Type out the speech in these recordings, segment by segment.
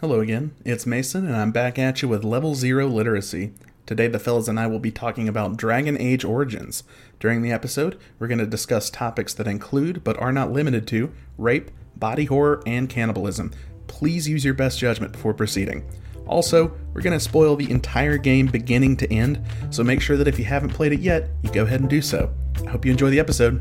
Hello again, it's Mason, and I'm back at you with Level Zero Literacy. Today, the fellas and I will be talking about Dragon Age Origins. During the episode, we're going to discuss topics that include, but are not limited to, rape, body horror, and cannibalism. Please use your best judgment before proceeding. Also, we're going to spoil the entire game beginning to end, so make sure that if you haven't played it yet, you go ahead and do so. I hope you enjoy the episode.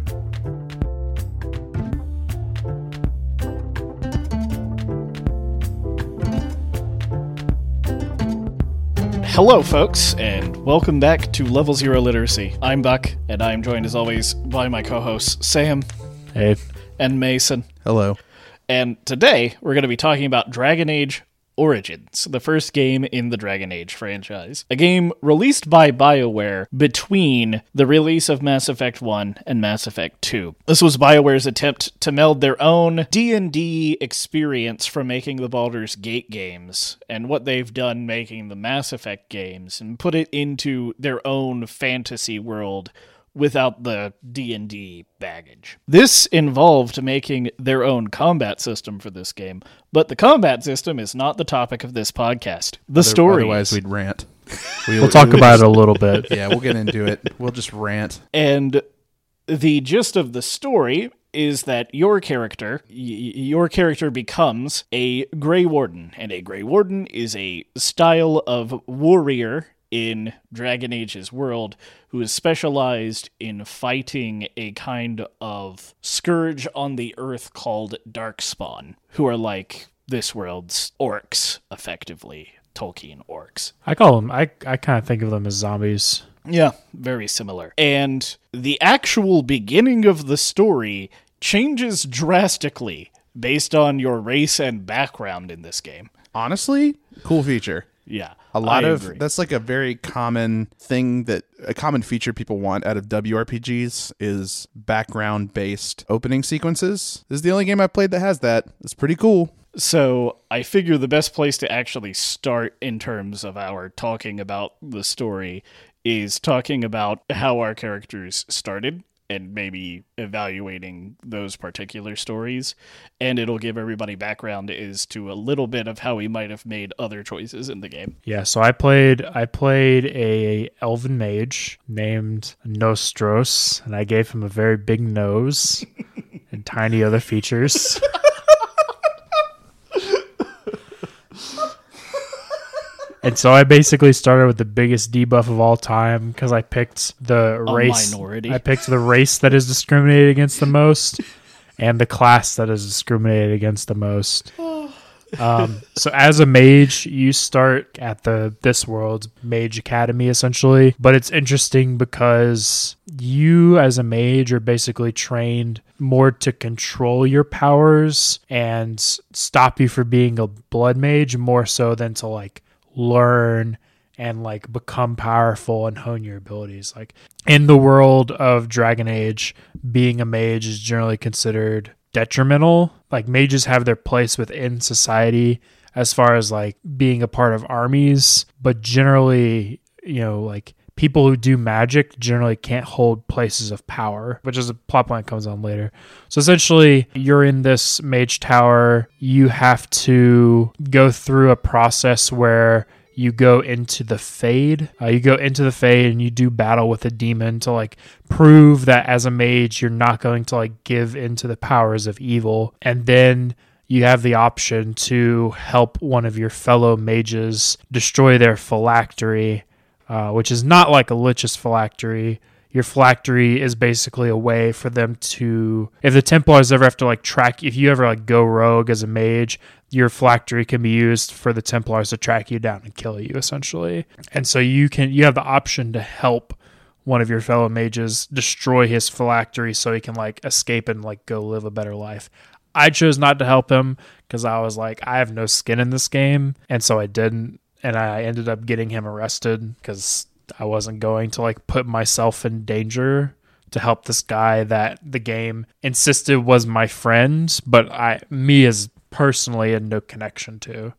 Hello, folks, and welcome back to Level Zero Literacy. I'm Buck, and I'm joined as always by my co hosts, Sam Hey, and Mason. Hello. And today we're going to be talking about Dragon Age Origins, the first game in the Dragon Age franchise. A game released by BioWare between the release of Mass Effect 1 and Mass Effect 2. This was BioWare's attempt to meld their own D&D experience from making the Baldur's Gate games and what they've done making the Mass Effect games and put it into their own fantasy world without the D&D baggage. This involved making their own combat system for this game, but the combat system is not the topic of this podcast. The story Otherwise, we'd rant. We, we'll talk we about just- it a little bit. Yeah, we'll get into it. We'll just rant. and the gist of the story is that your character y- y- your character becomes a gray warden and a gray warden is a style of warrior in Dragon Age's world who is specialized in fighting a kind of scourge on the earth called Darkspawn who are like this world's orcs effectively Tolkien orcs I call them. I I kind of think of them as zombies. yeah, very similar. And the actual beginning of the story changes drastically based on your race and background in this game. Honestly, cool feature. Yeah. A lot I of agree. that's like a very common thing that a common feature people want out of WRPGs is background based opening sequences. This is the only game I've played that has that. It's pretty cool. So I figure the best place to actually start in terms of our talking about the story is talking about how our characters started and maybe evaluating those particular stories and it'll give everybody background as to a little bit of how we might have made other choices in the game. Yeah. So I played. I played a elven mage named Nostros, and I gave him a very big nose and tiny other features. And so I basically started with the biggest debuff of all time because I picked the A race. minority. I picked the race that is discriminated against the most, and the class that is discriminated against the most. Um, so as a mage, you start at the this world's mage academy essentially, but it's interesting because you as a mage are basically trained more to control your powers and stop you from being a blood mage more so than to like learn and like become powerful and hone your abilities. Like in the world of Dragon Age, being a mage is generally considered detrimental. Like mages have their place within society as far as like being a part of armies, but generally, you know, like people who do magic generally can't hold places of power, which is a plot point comes on later. So essentially, you're in this mage tower, you have to go through a process where you go into the fade. Uh, you go into the fade and you do battle with a demon to like prove that as a mage you're not going to like give into the powers of evil. And then you have the option to help one of your fellow mages destroy their phylactery, uh, which is not like a lich's phylactery. Your phylactery is basically a way for them to, if the Templars ever have to like track, if you ever like go rogue as a mage, your phylactery can be used for the Templars to track you down and kill you essentially. And so you can, you have the option to help one of your fellow mages destroy his phylactery so he can like escape and like go live a better life. I chose not to help him because I was like, I have no skin in this game. And so I didn't. And I ended up getting him arrested because I wasn't going to like put myself in danger to help this guy that the game insisted was my friend, but I, me as personally, had no connection to.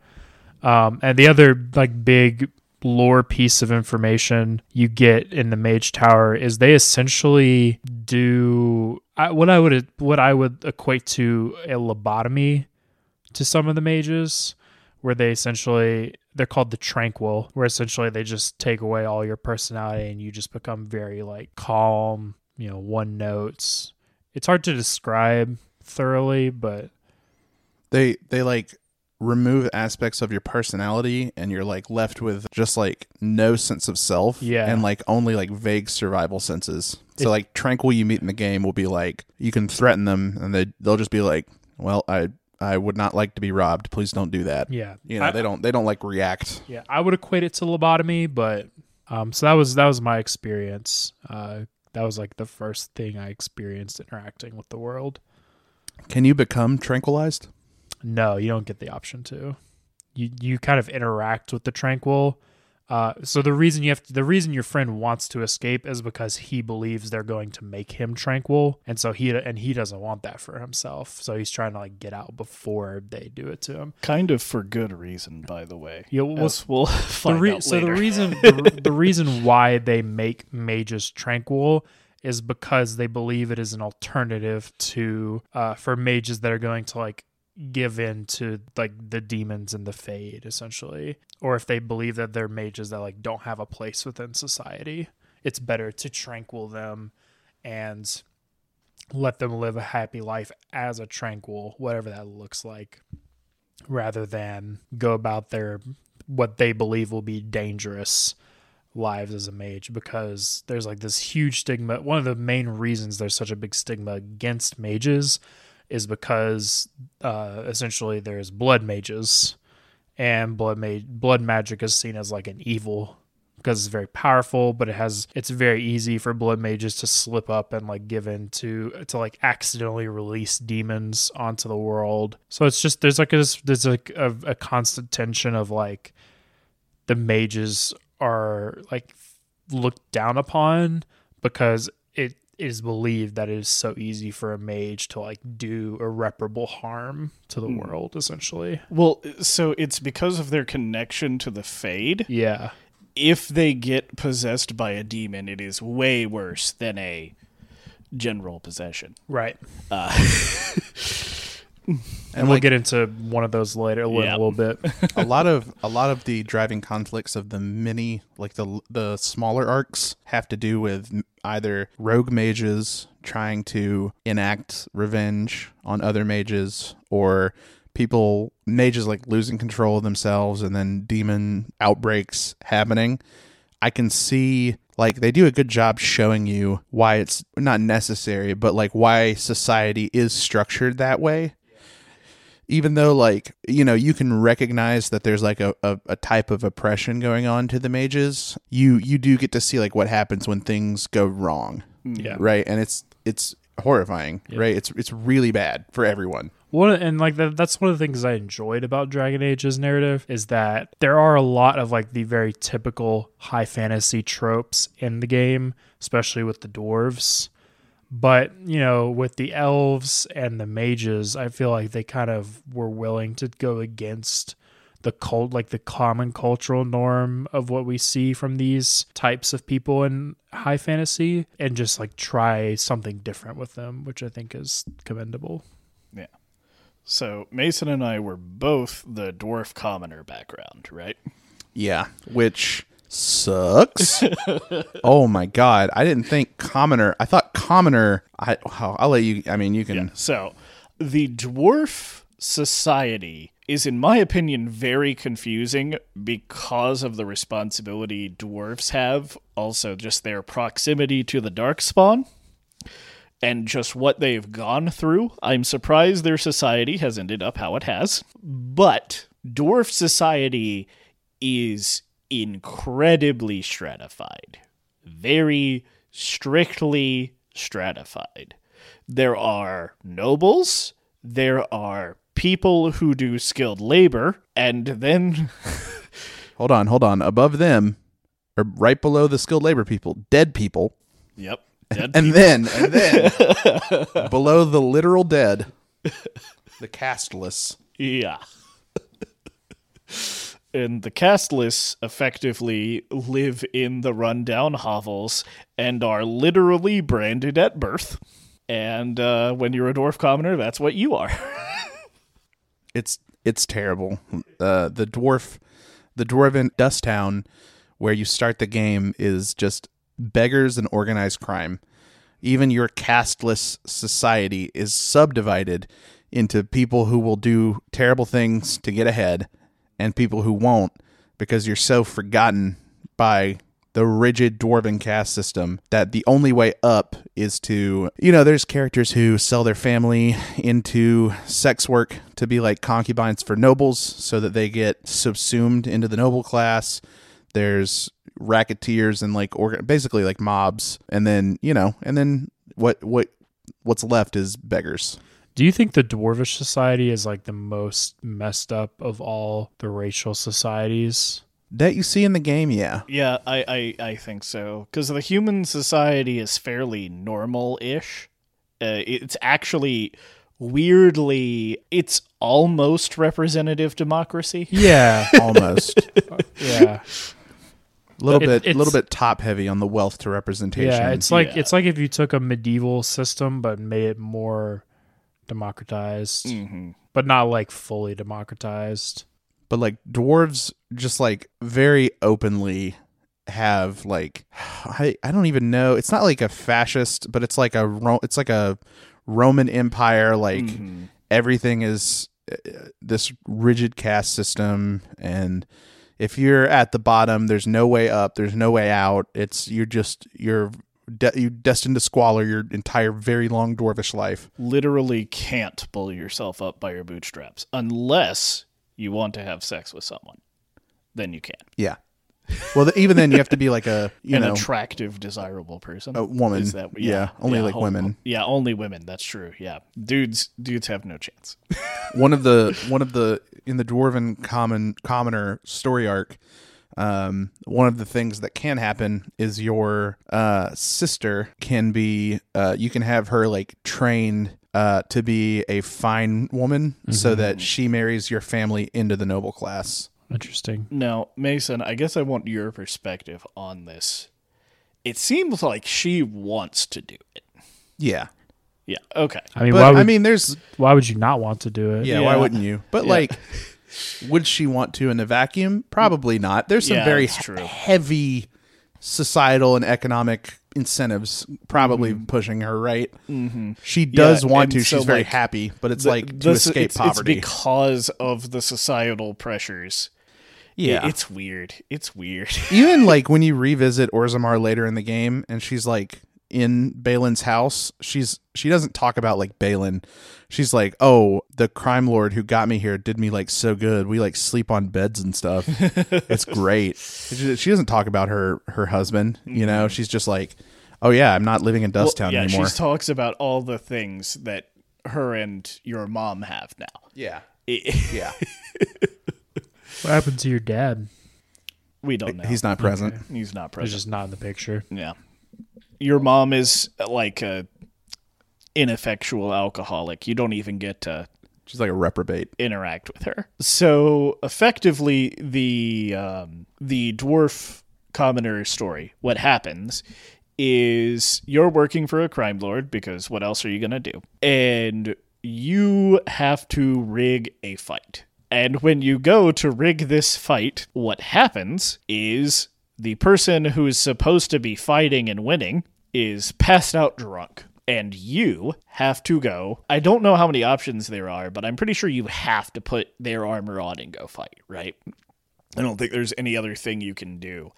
Um, and the other like big lore piece of information you get in the Mage Tower is they essentially do I, what I would what I would equate to a lobotomy to some of the mages, where they essentially they're called the tranquil, where essentially they just take away all your personality and you just become very like calm, you know, one notes. It's hard to describe thoroughly, but They they like remove aspects of your personality and you're like left with just like no sense of self Yeah. and like only like vague survival senses. So It- like tranquil you meet in the game will be like you can threaten them and they they'll just be like, "Well, I I would not like to be robbed. Please don't do that." yeah, You know, I- they don't they don't like react. Yeah, I would equate it to lobotomy, but um, so that was that was my experience. Uh, that was like the first thing I experienced interacting with the world. Can you become tranquilized? No, you don't get the option to. You you kind of interact with the tranquil. Uh, so the reason you have to, the reason your friend wants to escape is because he believes they're going to make him tranquil, and so he and he doesn't want that for himself. So he's trying to like get out before they do it to him. Kind of for good reason, by the way. Yeah, well, As we'll the find re- out so the reason the, the reason why they make mages tranquil is because they believe it is an alternative to uh, for mages that are going to like give in to like the demons and the fade essentially or if they believe that they're mages that like don't have a place within society it's better to tranquil them and let them live a happy life as a tranquil whatever that looks like rather than go about their what they believe will be dangerous lives as a mage because there's like this huge stigma. One of the main reasons there's such a big stigma against mages is because uh, essentially there's blood mages, and blood ma- blood magic is seen as like an evil because it's very powerful, but it has it's very easy for blood mages to slip up and like give in to to like accidentally release demons onto the world. So it's just there's like a there's like a, a constant tension of like the mages are like looked down upon because it is believed that it is so easy for a mage to like do irreparable harm to the world essentially. Well, so it's because of their connection to the Fade. Yeah. If they get possessed by a demon, it is way worse than a general possession. Right. Uh, And we'll get into one of those later in Yeah. a little bit. a lot of a lot of the driving conflicts of the mini like the the smaller arcs have to do with either rogue mages trying to enact revenge on other mages or people mages like losing control of themselves and then demon outbreaks happening i can see like they do a good job showing you why it's not necessary but like why society is structured that way even though like you know you can recognize that there's like a, a, a type of oppression going on to the mages you you do get to see like what happens when things go wrong. Hmm. Yeah. right? And it's it's horrifying right? It's it's really bad for everyone. One and like that, that's one of the things I enjoyed about Dragon Age's narrative is that there are a lot of like the very typical high fantasy tropes in the game, especially with the dwarves. But you know, with the elves and the mages, I feel like they kind of were willing to go against the cult, like the common cultural norm of what we see from these types of people in high fantasy, and just like try something different with them, which I think is commendable. yeah. So Mason and I were both the dwarf commoner background, right? yeah which sucks oh my god i didn't think commoner i thought commoner i i'll let you i mean you can So, the dwarf society is, in my opinion, very confusing because of the responsibility dwarves have. Also, just their proximity to the darkspawn and just what they've gone through. I'm surprised their society has ended up how it has. But dwarf society is incredibly stratified, very strictly stratified. There are nobles, there are people who do skilled labor, and then hold on hold on above them or right below the skilled labor people dead people yep, dead and then and then below the literal dead the castless Yeah. And the castless effectively live in the rundown hovels and are literally branded at birth. And uh, when you're a dwarf commoner, that's what you are. it's it's terrible. Uh, the dwarf, the dwarven dust town, where you start the game, is just beggars and organized crime. Even your castless society is subdivided into people who will do terrible things to get ahead, and people who won't because you're so forgotten by the rigid dwarven caste system that the only way up is to you know there's characters who sell their family into sex work to be like concubines for nobles so that they get subsumed into the noble class. There's racketeers and like organ- basically like mobs. And then you know and then what what what's left is beggars Do you think the dwarvish society is like the most messed up of all the racial societies? that you see in the game yeah Yeah, I, I, I think so. Because the human society is fairly normal ish. Uh, it's actually weirdly, it's almost representative democracy. Yeah, almost yeah, a little It- bit a little bit top heavy on the wealth to representation yeah. It's like Yeah. it's like if you took a medieval system but made it more democratized, hmm but not like fully democratized. but like dwarves just like very openly have like I, I don't even know it's not like a fascist but it's like a Ro- it's like a roman empire like Mhm. everything is uh, this rigid caste system and if you're at the bottom there's no way up there's no way out it's you're just you're de- you destined to squalor your entire very long dwarvish life Literally can't pull yourself up by your bootstraps unless you want to have sex with someone. Then you can. yeah well the, even then you have to be like a you An know attractive, desirable person. a woman Is that yeah, only like hom- women Yeah, only women. That's true. Yeah, dudes, dudes have no chance. one of the one of the in the dwarven common commoner story arc um one of the things that can happen is your uh sister can be uh you can have her like trained uh to be a fine woman so that she marries your family into the noble class Interesting. Now, Mason, I guess I want your perspective on this. It seems like she wants to do it. yeah Yeah. Okay. I mean, but why would i mean there's why would you not want to do it? yeah, why wouldn't you but Yeah. like would she want to in a vacuum probably not there's some Yeah, very he- heavy societal and economic incentives probably pushing her right Mm-hmm. she does Yeah, want to so, she's very happy but it's The- like to this- escape it's, poverty It's because of the societal pressures. yeah it's weird. It's weird. even like when you revisit Orzammar later in the game and she's like in Bhelen's house, she's she doesn't talk about like Bhelen. She's like, "Oh, the crime lord who got me here did me like so good. We like sleep on beds and stuff. it's great." She, she doesn't talk about her her husband, you know. Mm-hmm. She's just like, "Oh yeah, I'm not living in Dust Town yeah, anymore." she talks about all the things that her and your mom have now. yeah. It- Yeah. What happened to your dad? we don't know. He's not present. He's not He's present. just not in the picture. Yeah. Your mom is like a ineffectual alcoholic. You don't even get to She's like a reprobate. interact with her. So effectively, the um, the dwarf commoner story. What happens is you're working for a crime lord because what else are you gonna do? And you have to rig a fight. And when you go to rig this fight, what happens is the person who is supposed to be fighting and winning is passed out drunk. And you have to go. I don't know how many options there are, but I'm pretty sure you have to put their armor on and go fight, right? I don't think there's any other thing you can do.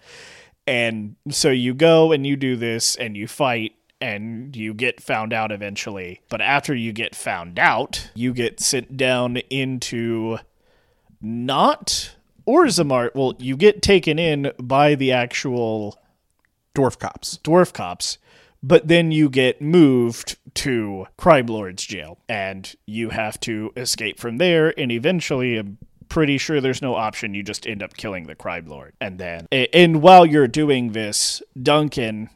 And so you go and you do this and you fight and you get found out eventually. But after you get found out, you get sent down into not Orzammar. Well, you get taken in by the actual Dwarf cops. dwarf cops, but then you get moved to Crime Lord's jail and you have to escape from there. And eventually, I'm pretty sure there's no option. You just end up killing the Crime Lord. And then, and while you're doing this, Duncan,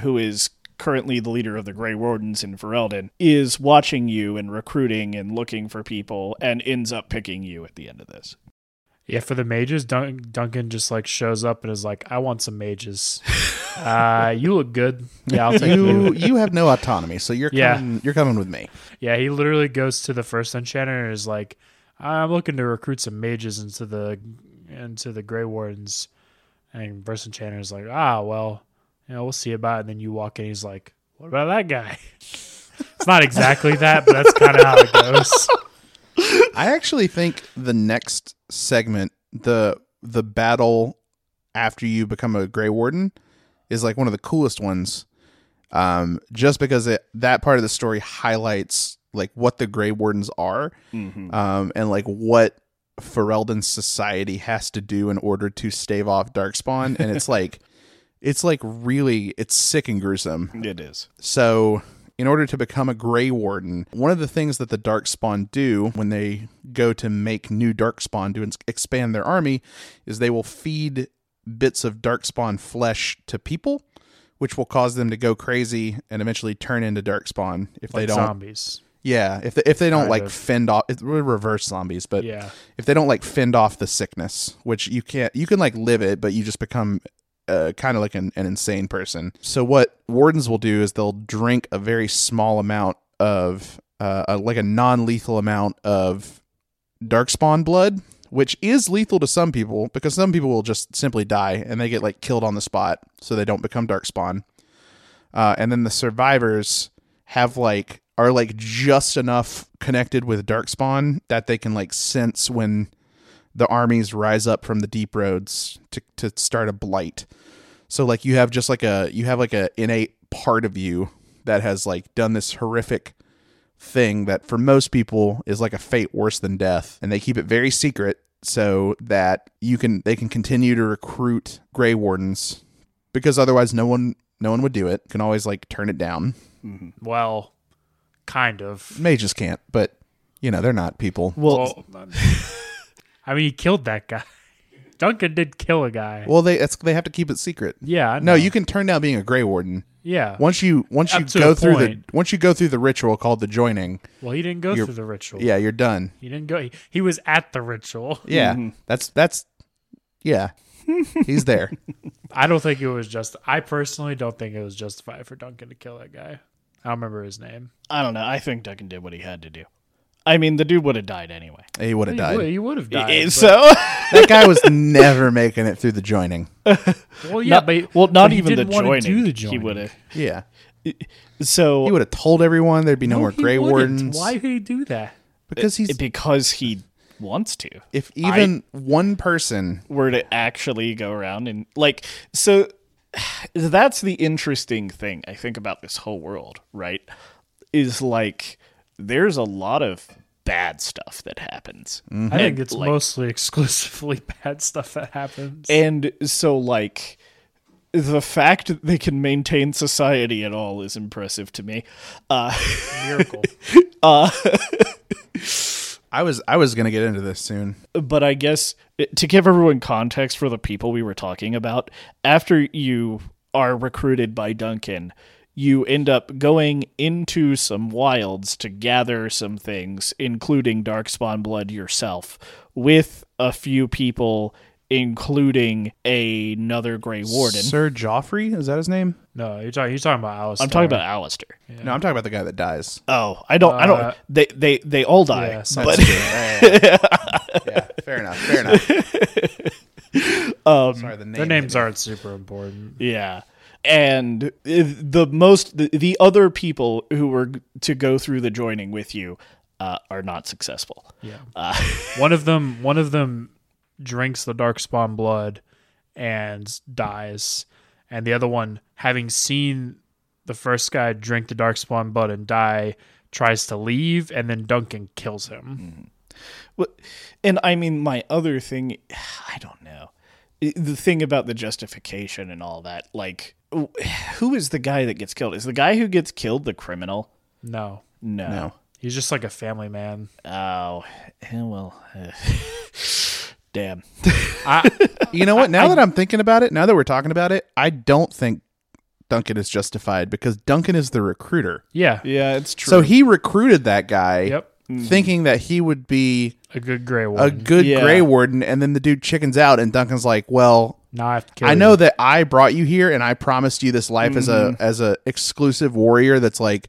who is currently the leader of the Grey Wardens in Ferelden, is watching you and recruiting and looking for people and ends up picking you at the end of this. Yeah, for the mages, Dun- Duncan just like shows up and is like, "I want some mages. uh, you look good. Yeah, I'll take You you." you have no autonomy, so you're Yeah. coming, you're coming with me. Yeah, he literally goes to the first enchanter and is like, I'm looking to recruit some mages into the into the Grey Wardens. And first enchanter is like, ah, well, you know, we'll see about it. And then you walk in, he's like, what about that guy? it's not exactly that, but that's kind of how it goes. I actually think the next segment, the the battle after you become a Grey Warden, is like one of the coolest ones. Um, just because it that part of the story highlights like what the Grey Wardens are, um, and like what Ferelden's society has to do in order to stave off Darkspawn, and it's like, it's like really, it's sick and gruesome. It is. So, in order to become a Grey Warden, one of the things that the Darkspawn do when they go to make new Darkspawn to expand their army is they will feed bits of Darkspawn flesh to people, which will cause them to go crazy and eventually turn into Darkspawn if they don't. zombies. Yeah, if they, if they don't Kind like of. fend off, it's reverse zombies, but Yeah. if they don't like fend off the sickness, which you can't, you can like live it, but you just become uh, kind of like an, an insane person. So what wardens will do is they'll drink a very small amount of, uh, a, like a non-lethal amount of darkspawn blood, which is lethal to some people because some people will just simply die and they get like killed on the spot, so they don't become darkspawn. Uh, and then the survivors have like are like just enough connected with darkspawn that they can like sense when the armies rise up from the deep roads to to start a blight. So like you have just like a you have like a innate part of you that has like done this horrific thing that for most people is like a fate worse than death. And they keep it very secret so that you can they can continue to recruit gray wardens because otherwise no one no one would do it. Can always like turn it down. Mm-hmm. Well, kind of. mages can't but you know they're not people. Well, Well, I mean, he killed that guy. Duncan did kill a guy. well they it's, they have to keep it secret yeah, no you can turn down being a gray warden Yeah. once you once Up you go through point. the once you go through the ritual called the joining Well, he didn't go through the ritual. yeah you're done He didn't go. He, he was at the ritual. yeah mm-hmm. that's that's yeah he's there I don't think it was just. I personally don't think it was justified for Duncan to kill that guy. I don't remember his name. I don't know. I think Duncan did what he had to do. I mean, the dude would have died anyway. he would have died he would have died. So, that guy was never making it through the joining well, yeah, not, but well, not but he even the didn't wanna joining. Do the He would have. yeah So he would have told everyone there'd be no, more gray wouldn't. wardens Why would he do that? because he's because he wants to. if even one person were to actually go around and like so that's the interesting thing I think about this whole world, right? Is like there's a lot of bad stuff that happens. I think it's like- mostly exclusively bad stuff that happens. And so like the fact that they can maintain society at all is impressive to me. Uh Miracle. uh, i was i was gonna get into this soon but I guess eh, to give everyone context for the people we were talking about, after you are recruited by Duncan, you end up going into some wilds to gather some things, including Darkspawn blood yourself, with a few people, including another Grey Warden. sir joffrey is that his name no, you're talking. You're talking about Alistair. I'm talking about Alistair. no i'm talking about the guy that dies Oh, I don't. I Uh, don't. They they they all die. yeah, some- but Yeah, yeah. Yeah, fair enough fair enough um, sorry the name Their names hit aren't super important. Yeah. And the most, the, the other people who were to go through the joining with you uh, are not successful. Yeah. Uh, one of them. One of them drinks the darkspawn blood and dies, and the other one, having seen the first guy drink the darkspawn blood and die, tries to leave, and then Duncan kills him. Well, and I mean, my other thing, I don't know. I- The thing about the justification and all that, like, who is the guy that gets killed? Is the guy who gets killed the criminal? No, No. No. he's just like a family man. Oh, eh, well, uh, damn. I, You know what? Now that I'm thinking about it, now that we're talking about it, I don't think Duncan is justified because Duncan is the recruiter. yeah. Yeah, it's true. So he recruited that guy Yep. Thinking that he would be A good gray a good Yeah. gray warden and then the dude chickens out and Duncan's like, "Well, now I have to kill I you. know that I brought you here and I promised you this life as a Mm-hmm. as a exclusive warrior that's like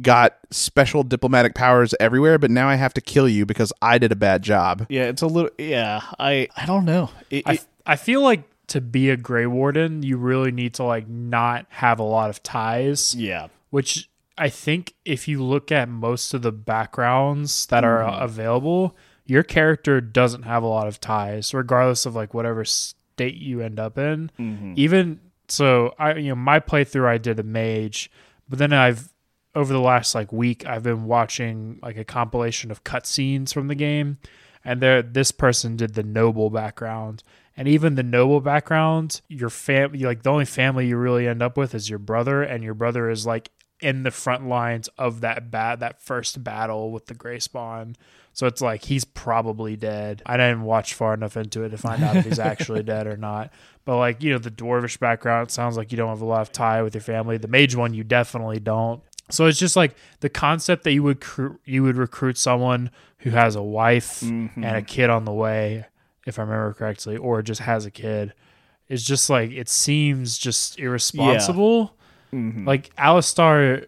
got special diplomatic powers everywhere, but now I have to kill you because I did a bad job. Yeah, it's a little. Yeah, I I don't know. It, I, it- I feel like to be a Grey Warden, you really need to like not have a lot of ties. yeah, which I think if you look at most of the backgrounds that are Mm-hmm. available, your character doesn't have a lot of ties, regardless of like whatever state you end up in. Mm-hmm. Even so, I you know my playthrough I did a mage, but then I've over the last like week I've been watching like a compilation of cutscenes from the game, and there this person did the noble background. And even the noble background, your family, like the only family you really end up with is your brother, and your brother is like in the front lines of that bat that first battle with the gray spawn. So it's like he's probably dead. I didn't watch far enough into it to find out if he's actually dead or not. But like, you know, the dwarvish background it sounds like you don't have a lot of tie with your family. The mage one you definitely don't. So it's just like the concept that you would cr- you would recruit someone who has a wife mm-hmm. and a kid on the way, if I remember correctly, or just has a kid, is just like it seems just irresponsible. Mm-hmm. Like Alistair,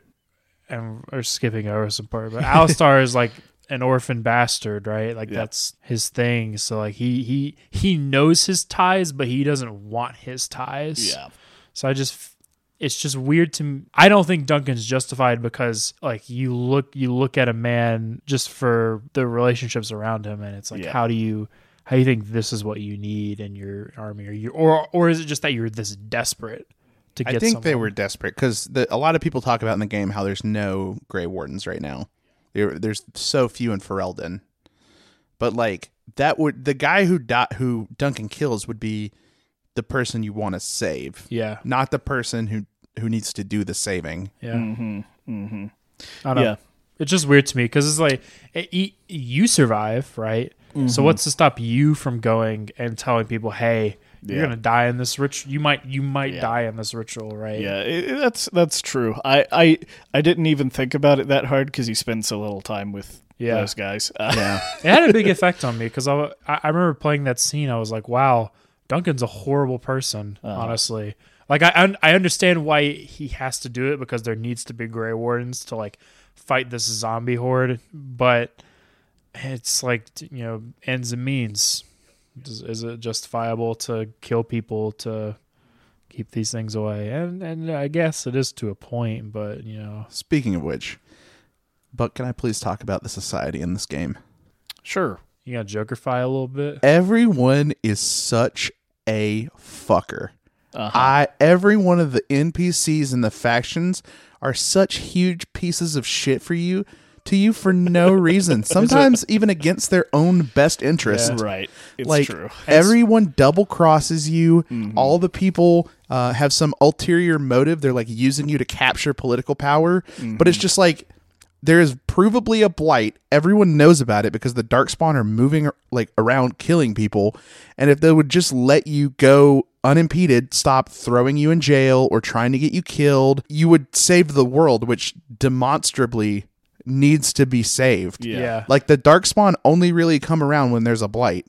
and we're skipping over some part, but Alistair is like an orphan bastard, right? Like that's his thing. So like he he he knows his ties, but he doesn't want his ties. yeah. So I just it's just weird to me. I don't think Duncan's justified because like you look you look at a man just for the relationships around him and it's like Yeah. how do you how do you think this is what you need in your army or you or or is it just that you're this desperate to get I think they were desperate because a lot of people talk about in the game how there's no Grey Wardens right now. There, there's so few in Ferelden, but like that would the guy who di- who Duncan kills would be the person you want to save, yeah not the person who who needs to do the saving. yeah Mm-hmm. Mm-hmm. I don't know. Yeah. It's just weird to me because it's like it, y- you survive, right? Mm-hmm. So what's to stop you from going and telling people, "Hey, you're gonna die in this ritual. You might, you might Yeah. die in this ritual, right?" Yeah, it, it- that's that's true. I, I I didn't even think about it that hard because he spend so little time with Yeah. those guys. Uh, Yeah, it had a big effect on me because I, I I remember playing that scene. I was like, "Wow, Duncan's a horrible person." Uh-huh. Honestly, like I I understand why he has to do it because there needs to be Grey Wardens to like fight this zombie horde, but it's like you know ends and means. Is, is it justifiable to kill people to keep these things away? And and I guess it is to a point, but you know, Speaking of which, but can I please talk about the society in this game? Sure. you got to Jokerfy a little bit. Everyone is such a fucker. Uh-huh. I every one of the NPCs and the factions are such huge pieces of shit for you to you for no reason. Sometimes even against their own best interest. Right. It's like true. everyone double crosses you. All the people uh, have some ulterior motive. They're like using you to capture political power. But it's just like there is provably a blight. Everyone knows about it because the darkspawn are moving like around killing people. And if they would just let you go unimpeded, stop throwing you in jail or trying to get you killed, you would save the world, which demonstrably needs to be saved. Yeah. yeah. Like the darkspawn only really come around when there's a blight,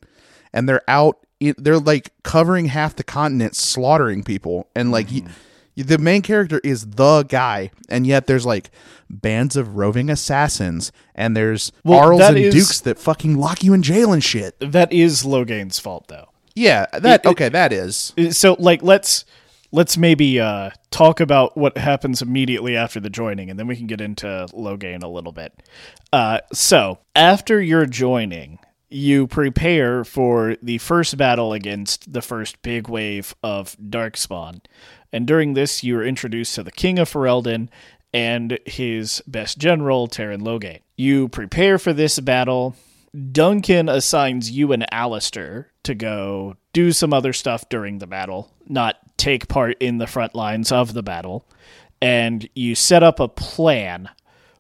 and they're out. They're like covering half the continent, slaughtering people, and like y mm-hmm. the main character is the guy, and yet there's like bands of roving assassins, and there's Well, Arls and is- dukes that fucking lock you in jail and shit. That is Loghain's fault, though. Yeah, that It- it- okay, that is. So, like, let's let's maybe uh, talk about what happens immediately after the joining, and then we can get into Loghain a little bit. Uh, so, after your joining, you prepare for the first battle against the first big wave of Darkspawn, and during this, you are introduced to the King of Ferelden and his best general, Teyrn Loghain. You prepare for this battle. Duncan assigns you and Alistair to go do some other stuff during the battle, not take part in the front lines of the battle. And you set up a plan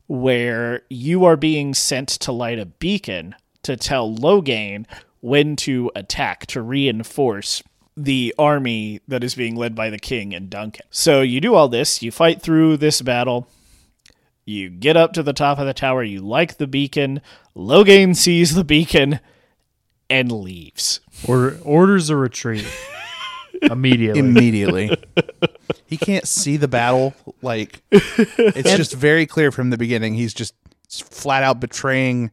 where you are being sent to light a beacon to tell Loghain when to attack to reinforce the army that is being led by the king and Duncan. So you do all this, you fight through this battle, you get up to the top of the tower, you like the beacon, Loghain sees the beacon and leaves. Order, orders a retreat immediately. Immediately. he can't see the battle. Like it's just very clear from the beginning. He's just flat out betraying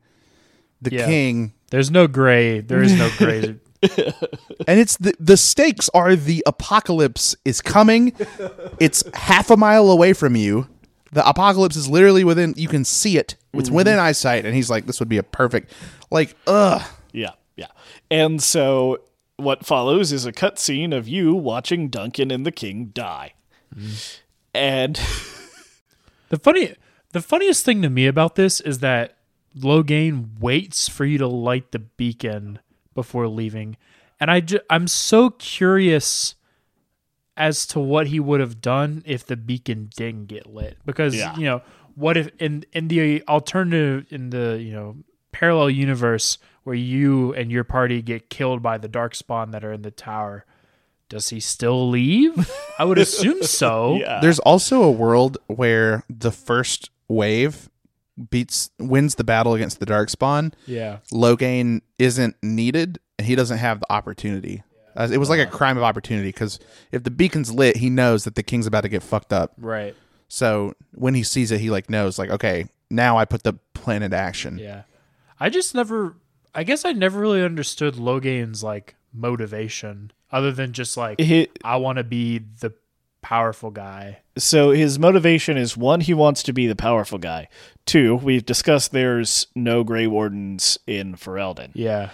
the Yeah. king, There's no gray. There is no gray. and it's the the stakes are the apocalypse is coming. It's half a mile away from you. The apocalypse is literally within. You can see it. It's mm-hmm. within eyesight, and he's like, "This would be a perfect." Like, ugh. Yeah, yeah. And so what follows is a cutscene of you watching Duncan and the King die. And The funny, the funniest thing to me about this is that Loghain waits for you to light the beacon before leaving, and I ju- I'm so curious as to what he would have done if the beacon didn't get lit. Because Yeah. you know, what if in in the alternative in the you know parallel universe where you and your party get killed by the dark spawn that are in the tower? Does he still leave? I would assume so. yeah. There's also a world where the first wave beats wins the battle against the darkspawn. Yeah. Loghain isn't needed, and he doesn't have the opportunity. Uh, it was like a crime of opportunity because if the beacon's lit, he knows that the king's about to get fucked up. Right. So when he sees it, he like knows like, okay, now I put the plan into action. Yeah. I just never I guess I never really understood Loghain's like motivation other than just like Hi- I want to be the powerful guy. so his motivation is one, he wants to be the powerful guy. Two, we've discussed there's no Grey Wardens in Ferelden. Yeah.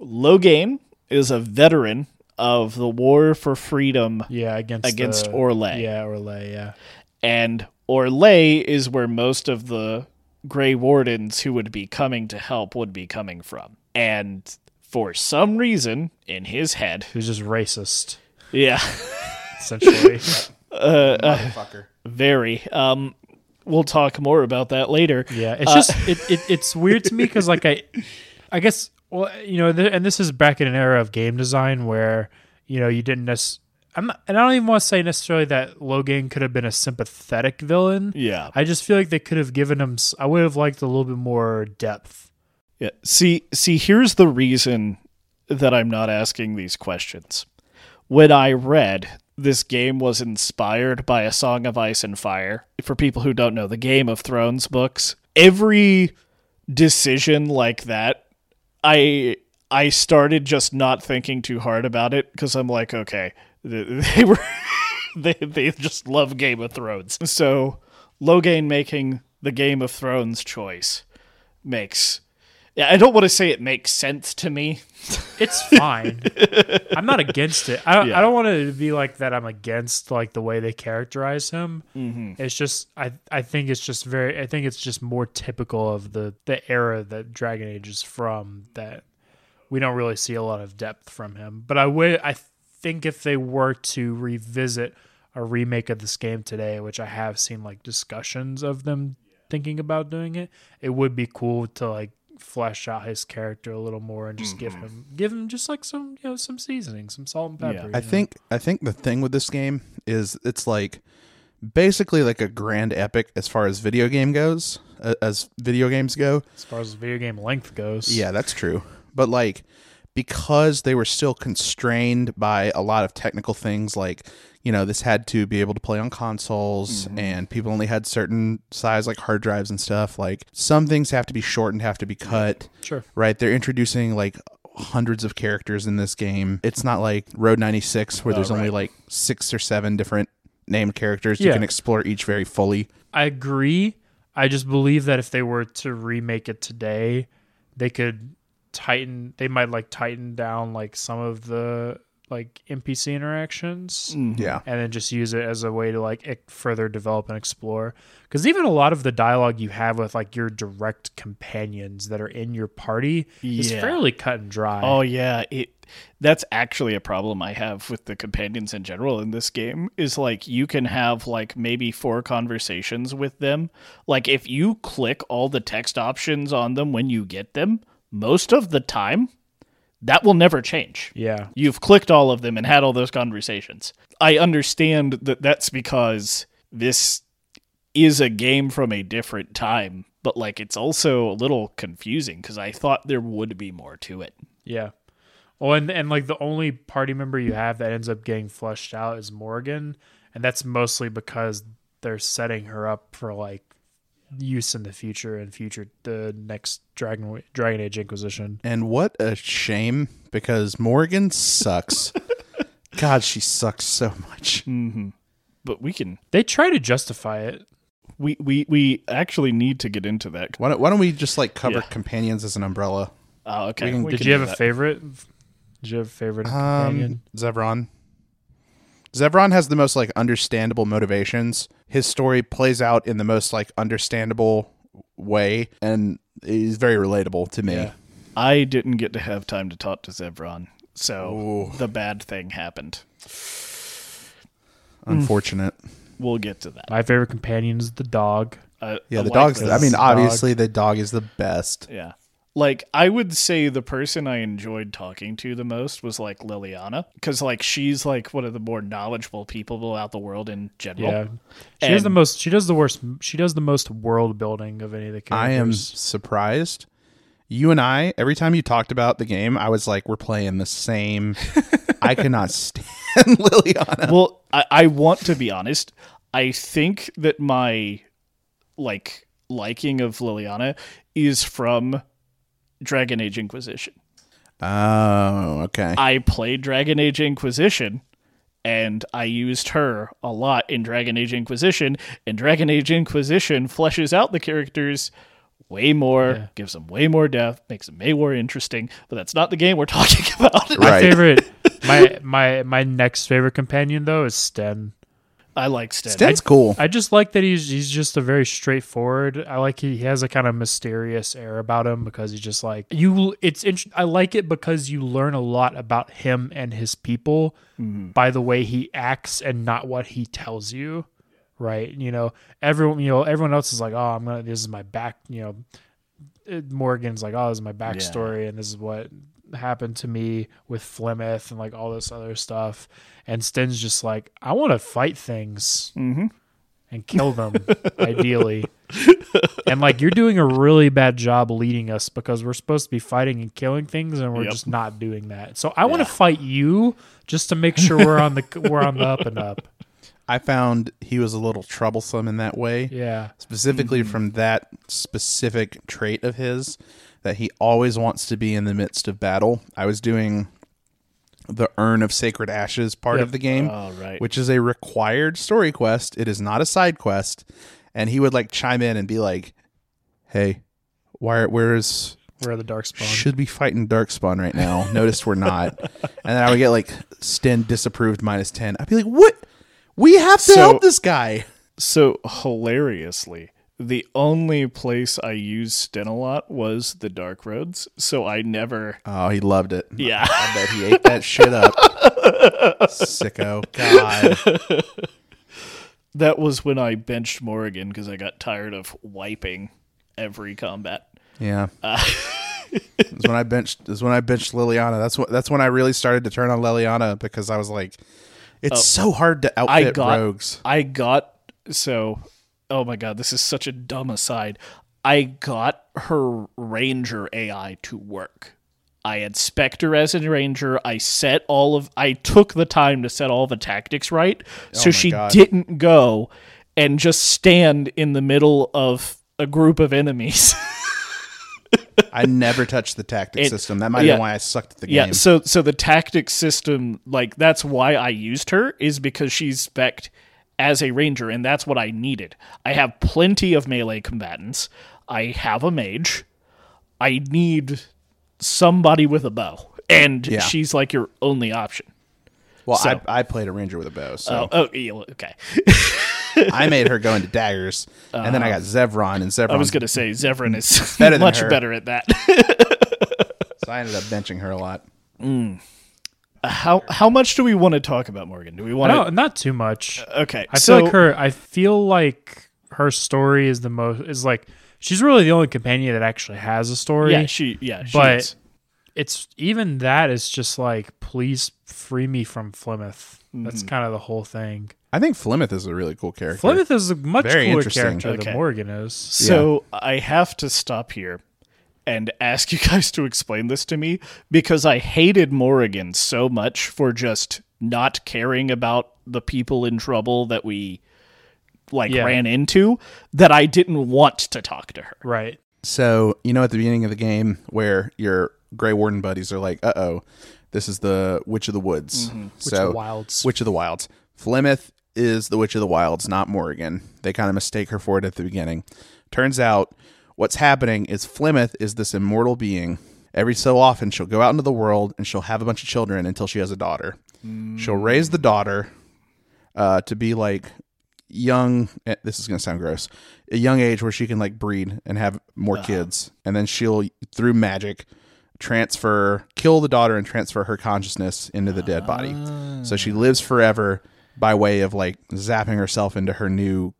Loghain is a veteran of the war for freedom, Yeah, against Against the- Orlais. Yeah, Orlais, yeah. and Orlais is where most of the Grey Wardens who would be coming to help would be coming from. And for some reason, in his head, Who's just racist yeah, essentially. Uh, uh, uh, Motherfucker. very. Um, we'll talk more about that later. Yeah, it's just it, it it's weird to me because like I, I guess well you know th- and this is back in an era of game design where you know you didn't necessarily. I'm not, and I don't even want to say necessarily that Logan could have been a sympathetic villain. Yeah. I just feel like they could have given him. I would have liked a little bit more depth. Yeah. See, see, here's the reason that I'm not asking these questions. When I read this game was inspired by A Song of Ice and Fire, for people who don't know, the Game of Thrones books, every decision like that, I I started just not thinking too hard about it because I'm like, okay, they were they they just love Game of Thrones. So Loghain making the Game of Thrones choice makes yeah, I don't want to say it makes sense to me. It's fine. I'm not against it. I don't, Yeah. I don't want it to be like that. I'm against like the way they characterize him. Mm-hmm. It's just I I think it's just very I think it's just more typical of the the era that Dragon Age is from that we don't really see a lot of depth from him. But I would I think if they were to revisit a remake of this game today, which I have seen like discussions of them thinking about doing it, it would be cool to like flesh out his character a little more and just give him give him just like some you know some seasoning, some salt and pepper. Yeah. you I know? think I think the thing with this game is it's like basically like a grand epic as far as video game goes, uh, as video games go. as far as video game length goes, Yeah, that's true. But like because they were still constrained by a lot of technical things like you know this had to be able to play on consoles mm-hmm. and people only had certain size like hard drives and stuff like some things have to be shortened have to be mm-hmm. cut sure. right? They're introducing like hundreds of characters in this game. It's not like road 96 where oh, there's only like six or seven different named characters. You can explore each very fully. I agree. I just believe that if they were to remake it today, they could tighten. They might like tighten down like some of the like NPC interactions, mm, yeah and then just use it as a way to like ec- further develop and explore. Because even a lot of the dialogue you have with like your direct companions that are in your party is Yeah. fairly cut and dry. Oh yeah, it that's actually a problem I have with the companions in general in this game is like you can have like maybe four conversations with them. Like if you click all the text options on them when you get them, most of the time that will never change. yeah, You've clicked all of them and had all those conversations. I understand that that's because this is a game from a different time, but like it's also a little confusing because I thought there would be more to it. Yeah. Well, and and like the only party member you have that ends up getting flushed out is Morrigan, and that's mostly because they're setting her up for like use in the future and future the next Dragon Dragon Age Inquisition. And what a shame because Morrigan sucks. God, she sucks so much. But we can They try to justify it. we we we actually need to get into that. Why don't, why don't we just like cover Yeah. companions as an umbrella? Oh, okay. can- we Did you do have a favorite? Did you have a favorite companion? Um, Zevran. Zevran has the most like understandable motivations. His story plays out in the most like understandable way, and is very relatable to me. Yeah. I didn't get to have time to talk to Zevran, so Ooh. the bad thing happened. Hmm. Unfortunate. We'll get to that. My favorite companion is the dog. I- Yeah, the like dog's. this. I mean, Dog. obviously, the dog is the best. Yeah. Like I would say the person I enjoyed talking to the most was like Leliana cuz like she's like one of the more knowledgeable people about the world in general. Yeah, she does the most. She does the worst. She does the most world building of any of the characters. I am surprised. You and I, every time you talked about the game, I was like, "We're playing the same." I cannot stand Leliana. Well, I, I want to be honest. I think that my like liking of Leliana is from Dragon Age Inquisition. Oh, okay. I played Dragon Age Inquisition and I used her a lot in Dragon Age Inquisition, and Dragon Age Inquisition fleshes out the characters way more, Yeah. gives them way more depth, makes them way more interesting, but that's not the game we're talking about. My favorite. My my my next favorite companion though is Sten. I like Sten. Sten's cool. I just like that he's he's just a very straightforward. I like he, he has a kind of mysterious air about him because he's just like you. It's int- I like it because you learn a lot about him and his people mm-hmm. by the way he acts and not what he tells you. Right? You know, everyone you know everyone else is like, oh, I'm gonna. This is my back. You know, Morgan's like, oh, this is my backstory and this is what happened to me with Flemeth and like all this other stuff. And Sten's just like, I want to fight things Mhm. and kill them, ideally. And like, you're doing a really bad job leading us because we're supposed to be fighting and killing things, and we're Yep. just not doing that. So I want to fight you just to make sure we're on the we're on the up and up. I found he was a little troublesome in that way. Yeah, specifically from that specific trait of his that he always wants to be in the midst of battle. I was doing the Urn of Sacred Ashes part Yep. of the game, Oh, right. which is a required story quest. It is not a side quest. And he would like chime in and be like, "Hey, why? Where's we're the dark spawn. should be fighting Darkspawn right now? Noticed we're not." And then I would get like Sten disapproved minus ten. I'd be like, "What? We have to So- help this guy." So hilariously, the only place I used Sten a lot was the Dark Roads. So I never. Oh, he loved it. Yeah. I bet he ate that shit up. Sicko. God. That was when I benched Morrigan because I got tired of wiping every combat. Yeah. Is when I benched is when I benched Leliana. That's what that's when I really started to turn on Leliana because I was like, it's oh. so hard to Oh, I outfit got rogues. I got so oh my god, this is such a dumb aside. I got her ranger AI to work. I had Spectre as a ranger. I set all of I took the time to set all the tactics right. So oh my she God. didn't go and just stand in the middle of a group of enemies. I never touched the tactic It- system. That might yeah. been why I sucked at the game. Yeah, so so the tactic system, like that's why I used her, is because she's spec as a ranger, and that's what I needed. I have plenty of melee combatants. I have a mage. I need somebody with a bow, and Yeah. she's like your only option. well, so- I, I played a ranger with a bow, so Oh, oh, okay. I made her go into daggers, and then I got um, Zevran, and Zevran. I was gonna say Zevran is Better much her. better at that. so I ended up benching her a lot. Mm. How how much do we want to talk about Morgan? Do we want No, to? not too much. Okay, I so feel like her. I feel like her story is the most. Is like she's really the only companion that actually has a story. yeah, she yeah, she but is. it's even that is just like please free me from Flemeth. Mm-hmm. That's kind of the whole thing. I think Flemeth is a really cool character. Flemeth is a much Very cooler character Okay. than Morgan is. So I have to stop here and ask you guys to explain this to me because I hated Morrigan so much for just not caring about the people in trouble that we like Yeah. ran into that I didn't want to talk to her. Right. So you know, at the beginning of the game, where your Grey Warden buddies are like, "Uh oh, this is the Witch of the Woods." Which So the wilds. Witch of the Wilds. Flemeth is the Witch of the Wilds, not Morrigan. They kind of mistake her for it at the beginning. Turns out, what's happening is Flemeth is this immortal being. Every so often, she'll go out into the world and she'll have a bunch of children until she has a daughter. She'll raise the daughter uh, to be like young. eh, This is going to sound gross. A young age where she can like breed and have more kids, and then she'll through magic transfer, kill the daughter, and transfer her consciousness into the dead body. So she lives forever by way of like zapping herself into her new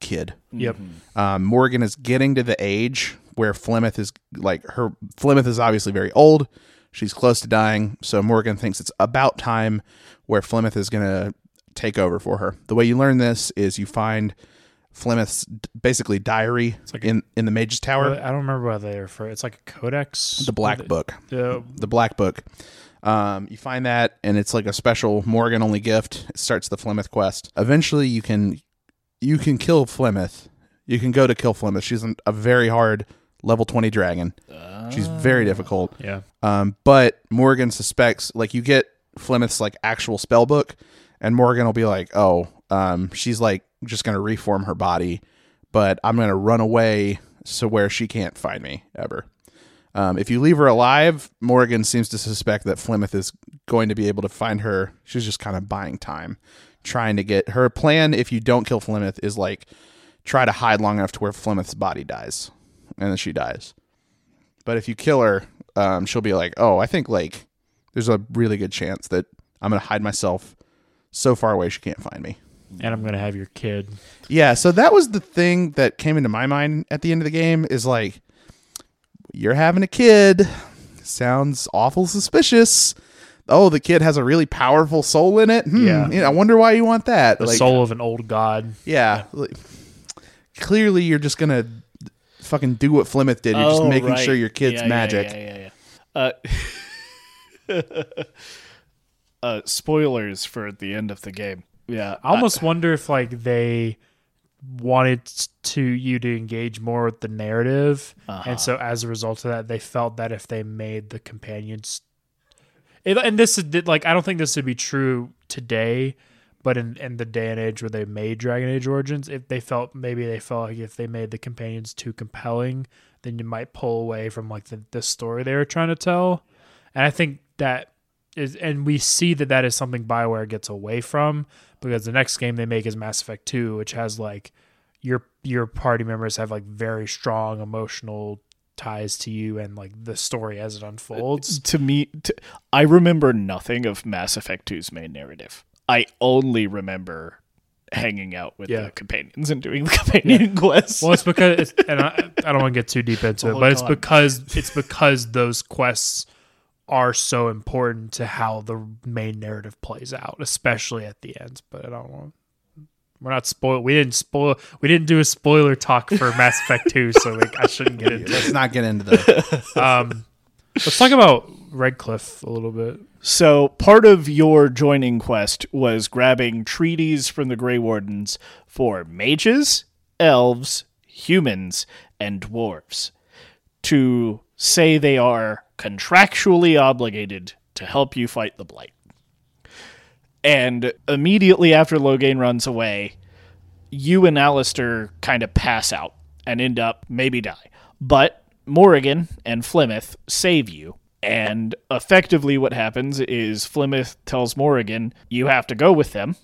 kid. Yep. Um, Morgan is getting to the age where Flemeth is like her. Flemeth is obviously very old. She's close to dying, so Morgan thinks it's about time where Flemeth is going to take over for her. The way you learn this is you find Flemeth's basically diary like a- in in the Mage's Tower, I don't remember what they refer. It's like a codex. the Black Book. Uh, the black book um, you find that and it's like a special morgan only gift it starts the flemeth quest eventually you can you can kill flemeth. You can go to kill flemeth. She's an- a very hard level 20 dragon. She's very difficult. Yeah. um, but morgan suspects like you get flemeth's like actual spell book and morgan will be like oh um, she's like just gonna reform her body but i'm gonna run away so where she can't find me ever. Um, if you leave her alive, Morgan seems to suspect that Flemeth is going to be able to find her. She's just kind of buying time, trying to get her plan. If you don't kill Flemeth, is like try to hide long enough to where Flemeth's body dies, and then she dies. But if you kill her, um, she'll be like, "Oh, I think like there's a really good chance that I'm gonna hide myself so far away she can't find me." And I'm gonna have your kid. Yeah, so that was the thing that came into my mind at the end of the game is like you're having a kid. Sounds awful suspicious. Oh, the kid has a really powerful soul in it. Hmm, Yeah. you know, I wonder why you want that. The Like, soul of an old god. Yeah. like, clearly, you're just gonna fucking do what Flemeth did. You're just Oh, making right. sure your kid's Yeah, yeah, magic. Yeah, yeah, yeah. Uh, uh, spoilers for the end of the game. Yeah, I almost wonder if like they wanted to you to engage more with the narrative, and so as a result of that, they felt that if they made the companions, it, and this is like I don't think this would be true today, but in in the day and age where they made Dragon Age Origins, if they felt maybe they felt like if they made the companions too compelling, then you might pull away from like the, the story they were trying to tell, and I think that is, and we see that that is something Bioware gets away from because the next game they make is Mass Effect Two, which has like your your party members have like very strong emotional ties to you and like the story as it unfolds. to me, to, I remember nothing of Mass Effect 2's main narrative. I only remember hanging out with Yeah. the companions and doing the companion quests. Well, it's because, it's, and I, I don't want to get too deep into it, but it's God. because it's because those quests are so important to how the main narrative plays out, especially at the end. But I don't want. We're not spoil. We didn't spoil. We didn't do a spoiler talk for Mass Effect Two, so like I shouldn't get into. Let's not get into that. Um, let's talk about Redcliffe a little bit. So part of your joining quest was grabbing treaties from the Grey Wardens for mages, elves, humans, and dwarves to say they are contractually obligated to help you fight the Blight. And immediately after Loghain runs away, you and Alistair kind of pass out and end up maybe die. But Morrigan and Flemeth save you. And effectively, what happens is Flemeth tells Morrigan, you have to go with them.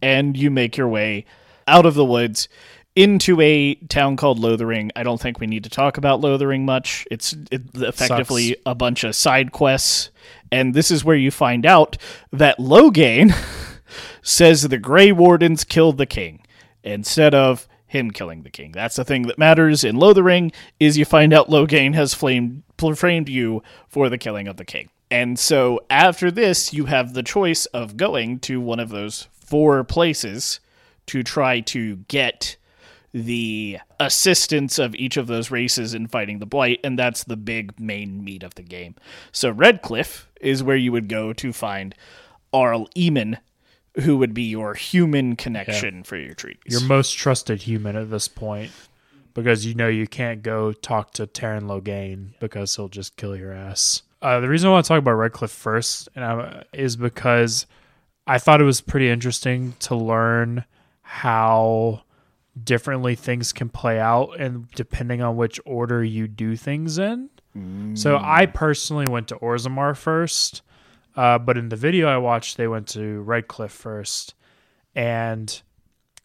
And you make your way out of the woods into a town called Lothering. I don't think we need to talk about Lothering much. It's it, effectively a bunch of side quests. And this is where you find out that Loghain says the Grey Wardens killed the king instead of him killing the king. That's the thing that matters in Lothering is you find out Loghain has flamed, framed you for the killing of the king. And so after this, you have the choice of going to one of those four places to try to get the assistance of each of those races in fighting the blight, and that's the big main meat of the game. So Redcliffe is where you would go to find Arl Eamon, who would be your human connection for your treaties. Your most trusted human at this point. Because you know you can't go talk to Teyrn Loghain because he'll just kill your ass. Uh, the reason I want to talk about Redcliffe first and I, is because I thought it was pretty interesting to learn how differently things can play out and depending on which order you do things in. So I personally went to Orzammar first, uh, but in the video I watched, they went to Redcliffe first. And,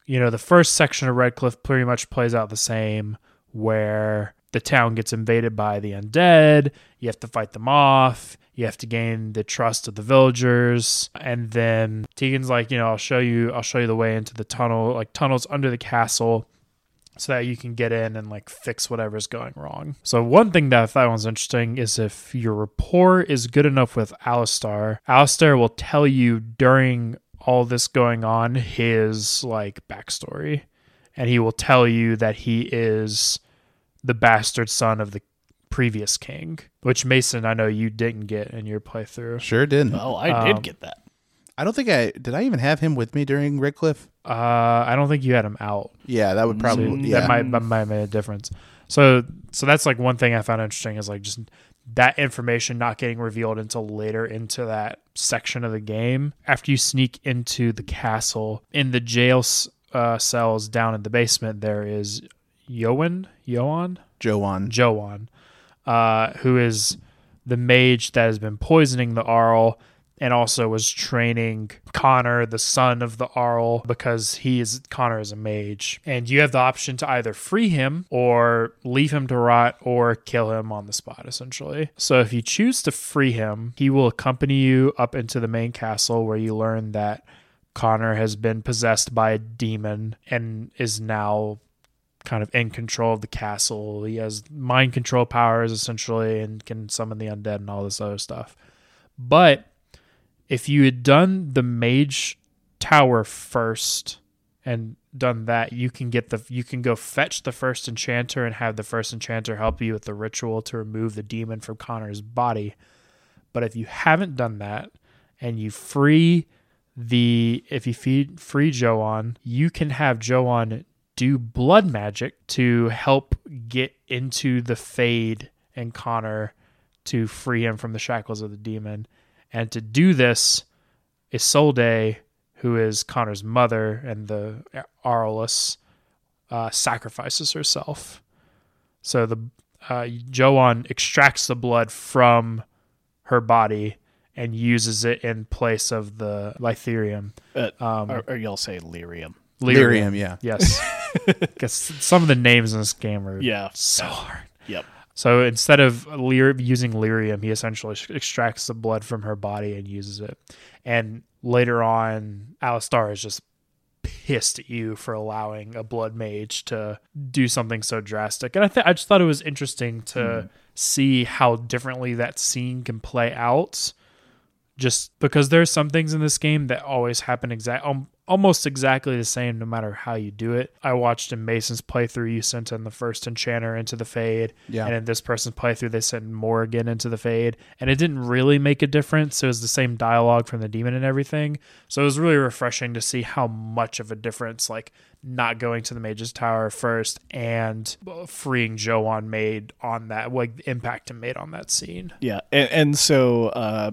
you know, the first section of Redcliffe pretty much plays out the same, where the town gets invaded by the undead. You have to fight them off. You have to gain the trust of the villagers. And then Teagan's like, you know, I'll show you, I'll show you the way into the tunnel, like tunnels under the castle so that you can get in and like fix whatever's going wrong. So one thing that I thought was interesting is if your rapport is good enough with Alistair, Alistair will tell you during all this going on his like backstory. And he will tell you that he is the bastard son of the previous king, which Mason, I know you didn't get in your playthrough. Sure didn't. oh, I Um, did get that. I don't think I did. I even have him with me during Redcliffe. Uh, I don't think you had him out. Yeah, that would probably. So yeah, that might that might make a difference. So so that's like one thing I found interesting is like just that information not getting revealed until later into that section of the game. After you sneak into the castle in the jail uh, cells down in the basement, there is Yoan Yoan Joan. Joan, uh, who is the mage that has been poisoning the Arl and also was training Connor, the son of the Arl, because he is Connor is a mage. And you have the option to either free him or leave him to rot or kill him on the spot, essentially. So if you choose to free him, he will accompany you up into the main castle where you learn that Connor has been possessed by a demon and is now kind of in control of the castle. He has mind control powers essentially and can summon the undead and all this other stuff. But if you had done the mage tower first and done that, you can get the you can go fetch the first enchanter and have the first enchanter help you with the ritual to remove the demon from Connor's body. But if you haven't done that and you free the if you feed free Joan, you can have Joan do blood magic to help get into the fade and Connor to free him from the shackles of the demon. And to do this, Isolde, who is Connor's mother and the Arless, uh, sacrifices herself. So the uh, Joan extracts the blood from her body and uses it in place of the Lytherium. Uh, Um, or, or you'll say lyrium. Lyrium, yeah. Yes. Because some of the names in this game are Yeah. so hard. Yep. So instead of lyr- using lyrium, he essentially sh- extracts the blood from her body and uses it. And later on, Alistair is just pissed at you for allowing a blood mage to do something so drastic. And I th- I just thought it was interesting to hmm. see how differently that scene can play out. Just because there's some things in this game that always happen exact um, almost exactly the same no matter how you do it. I watched in Mason's playthrough you sent in the first enchanter into the fade. Yeah. And in this person's playthrough they sent Morrigan into the fade. And it didn't really make a difference. It was the same dialogue from the demon and everything. So it was really refreshing to see how much of a difference like not going to the mage's tower first and freeing Joan made on that like impact it made on that scene. Yeah, and, and so uh,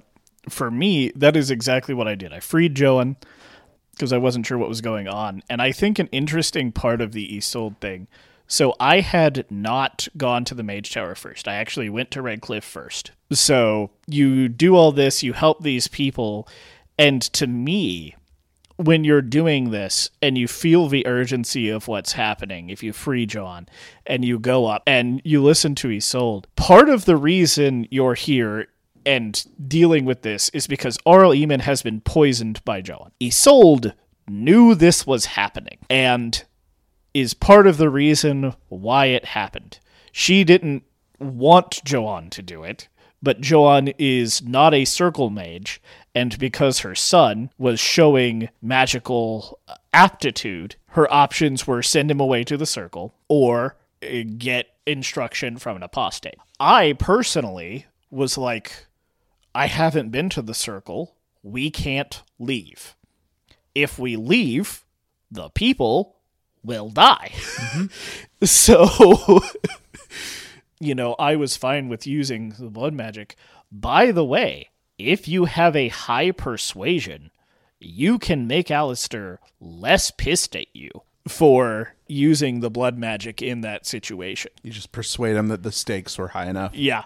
for me, that is exactly what I did. I freed Joan because I wasn't sure what was going on, and I think an interesting part of the Isolde thing. So I had not gone to the Mage Tower first. I actually went to Redcliffe first. So you do all this, you help these people, and to me, when you're doing this and you feel the urgency of what's happening, if you free John and you go up and you listen to Isolde, part of the reason you're here and dealing with this is because Arl Eamon has been poisoned by Joan. Isolde knew this was happening and is part of the reason why it happened. She didn't want Joan to do it, but Joan is not a circle mage, and because her son was showing magical aptitude, her options were send him away to the circle or uh, get instruction from an apostate. I personally was like, I haven't been to the circle. We can't leave. If we leave, the people will die. so, you know, I was fine with using the blood magic. By the way, if you have a high persuasion, you can make Alistair less pissed at you for using the blood magic in that situation. You just persuade him that the stakes were high enough. Yeah, yeah.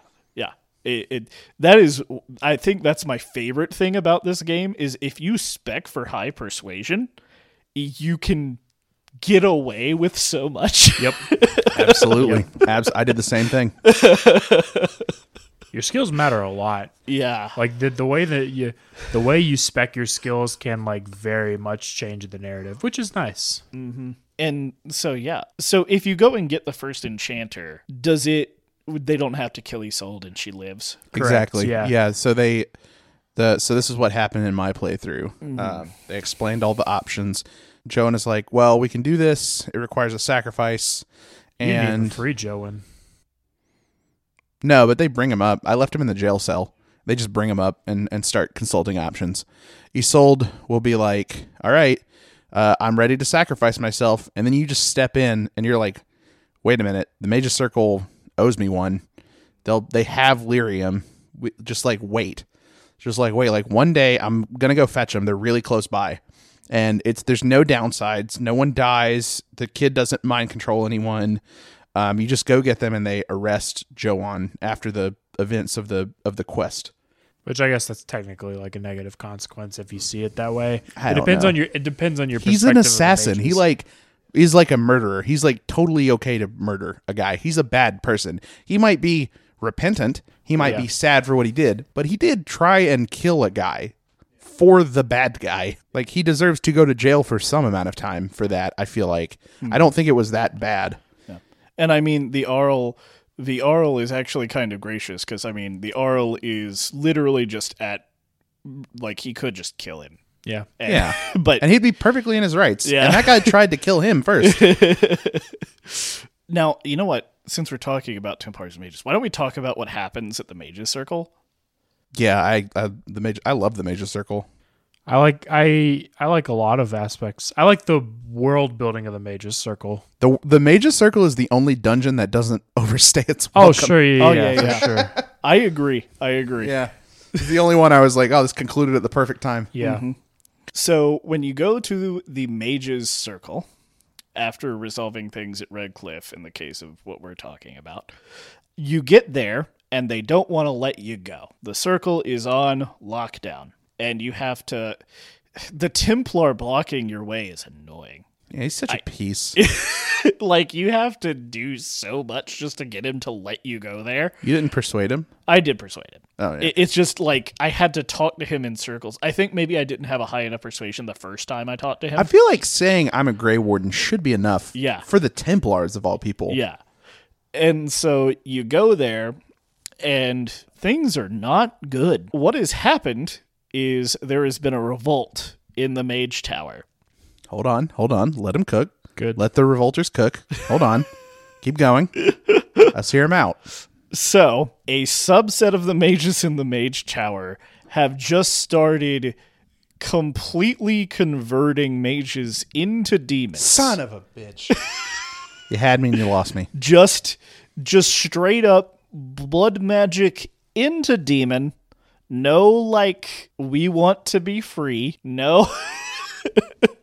It, it that is I think that's my favorite thing about this game is if you spec for high persuasion, you can get away with so much. Yep. Absolutely. Abs- I did the same thing. Your skills matter a lot. yeah. Like the the way that you the way you spec your skills can like very much change the narrative, which is nice. Mm-hmm. And so yeah. So if you go and get the first enchanter, does it they don't have to kill Isolde and she lives. Exactly. yeah. Yeah. So they, the so this is what happened in my playthrough. Um, they explained all the options. Joan is like, "Well, we can do this. It requires a sacrifice." You And free Joan. no, but they bring him up. I left him in the jail cell. They just bring him up and and start consulting options. Isolde will be like, "All right, uh, I'm ready to sacrifice myself," and then you just step in and you're like, "Wait a minute, the Mage's Circle owes me one. They'll they have lyrium. We, just like wait, just like wait. Like one day I'm gonna go fetch them. They're really close by." And it's there's no downsides. No one dies. The kid doesn't mind control anyone. Um, you just go get them and they arrest Joan after the events of the of the quest. Which I guess that's technically like a negative consequence if you see it that way. I it depends know. on your. It depends on your. He's an assassin. He like is like a murderer. He's like totally okay to murder a guy. He's a bad person. He might be repentant. He might Yeah. be sad for what he did, but he did try and kill a guy for the bad guy. Like he deserves to go to jail for some amount of time for that. I feel like. Hmm. I don't think it was that bad. And I mean the Arl the Arl is actually kind of gracious because I mean the Arl is literally just at like he could just kill him. Yeah. And- Yeah. but And he'd be perfectly in his rights. Yeah. And that guy tried to kill him first. now you know what? Since we're talking about Templars and Mages, why don't we talk about what happens at the Mages Circle? yeah, I, I the major I love the Mages circle. I like I I like a lot of aspects. I like the world building of the Mages Circle. The the Mage's Circle is the only dungeon that doesn't overstay its Oh welcome. sure, yeah, Oh, yeah, yeah, yeah. sure. I agree. I agree. Yeah. It's the only one I was like, oh, this concluded at the perfect time. Yeah, mm-hmm. So when you go to the Mages Circle, after resolving things at Redcliffe, in the case of what we're talking about, you get there and they don't want to let you go. The circle is on lockdown, and you have to. The Templar blocking your way is annoying. Yeah, he's such a piece. like you have to do so much just to get him to let you go there. you didn't persuade him? I did persuade him. Oh, yeah. It- It's just like I had to talk to him in circles. I think maybe I didn't have a high enough persuasion the first time I talked to him. I feel like saying I'm a Grey Warden should be enough Yeah. for the Templars of all people. Yeah. And so you go there and things are not good. What has happened is there has been a revolt in the Mage Tower. Hold on, hold on. Let him cook. Good. Let the revolters cook. Hold on. Keep going. Let's hear him out. So, a subset of the mages in the Mage Tower have just started completely converting mages into demons. Son of a bitch. you had me and you lost me. just just straight up blood magic into demon no like we want to be free no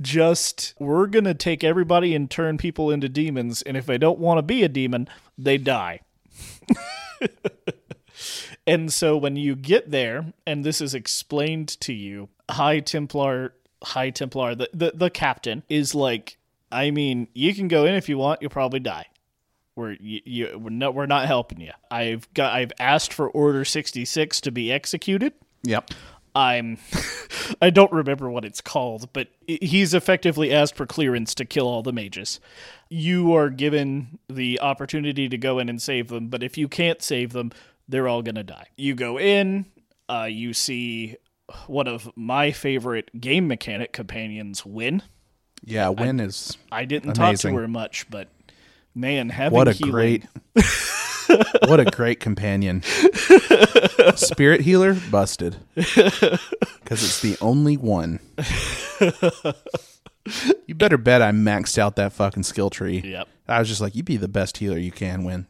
just we're gonna take everybody and turn people into demons and if they don't want to be a demon they die. And so when you get there and this is explained to you high templar high templar the, the, the captain is like i mean you can go in if you want you'll probably die. We're you, you we're not we're not helping you. I've got i've asked for order 66 to be executed. Yep. I'm I don't remember what it's called, but he's effectively asked for clearance to kill all the mages. You are given the opportunity to go in and save them, but if you can't save them, they're all going to die. You go in, uh, you see one of my favorite game mechanic companions Wynne. Yeah, Wynne is I didn't talk to her much, but man, having what a healing- great what a great companion. Spirit healer busted because it's the only one. You better bet I maxed out that fucking skill tree. Yep. I was just like, you be the best healer you can Wynne.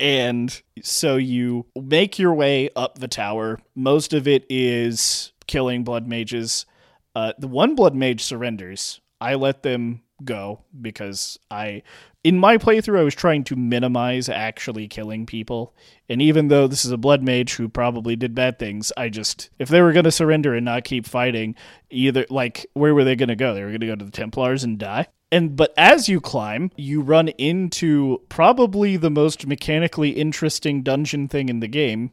And so you make your way up the tower. Most of it is killing blood mages. Uh, the one blood mage surrenders. I let them go because I, in my playthrough, I was trying to minimize actually killing people. And even though this is a blood mage who probably did bad things, I just, if they were going to surrender and not keep fighting, either, like, where were they going to go? They were going to go to the Templars and die. And but as you climb, you run into probably the most mechanically interesting dungeon thing in the game,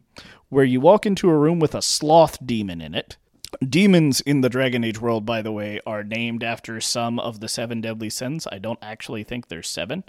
where you walk into a room with a sloth demon in it. Demons in the Dragon Age world, by the way, are named after some of the seven deadly sins. I don't actually think there's seven.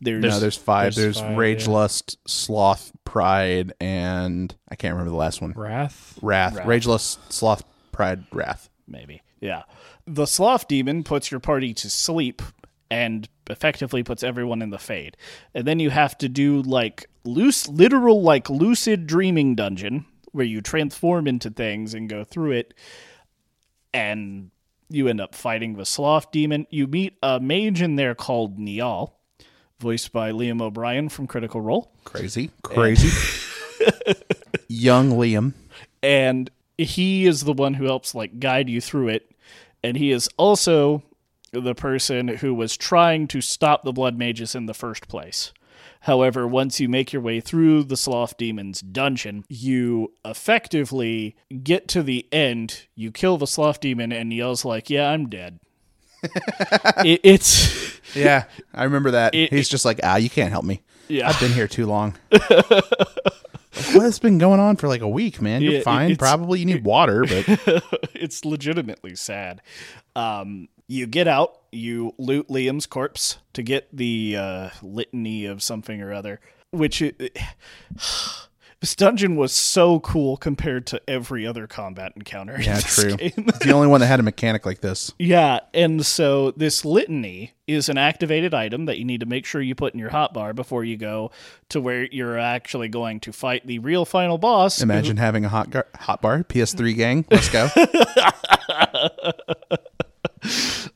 There's, No, there's five. there's There's, five, rage, yeah. lust, sloth, pride, and I can't remember the last one. Wrath. Wrath. Wrath. Rage, lust, sloth, pride, wrath. maybe. Yeah. The sloth demon puts your party to sleep and effectively puts everyone in the fade. And then you have to do like loose literal like lucid dreaming dungeon where you transform into things and go through it and you end up fighting the sloth demon. You meet a mage in there called Niall, voiced by Liam O'Brien from Critical Role. Crazy. Crazy. Young Liam. and he is the one who helps like guide you through it and he is also the person who was trying to stop the blood mages in the first place however once you make your way through the sloth demon's dungeon you effectively get to the end you kill the sloth demon and yells like yeah i'm dead it, it's Yeah, I remember that. It- He's just like, ah, you can't help me. yeah I've been here too long. Like, What's been going on for like a week, man? You're Yeah, fine. Probably you need water, but it's legitimately sad. Um, you get out, you loot Liam's corpse to get the uh, litany of something or other, which it, this dungeon was so cool compared to every other combat encounter. in yeah, true. game. It's the only one that had a mechanic like this. Yeah, and so this litany is an activated item that you need to make sure you put in your hotbar before you go to where you're actually going to fight the real final boss. Imagine having a hot gar- hot bar, PS3 gang. Let's go.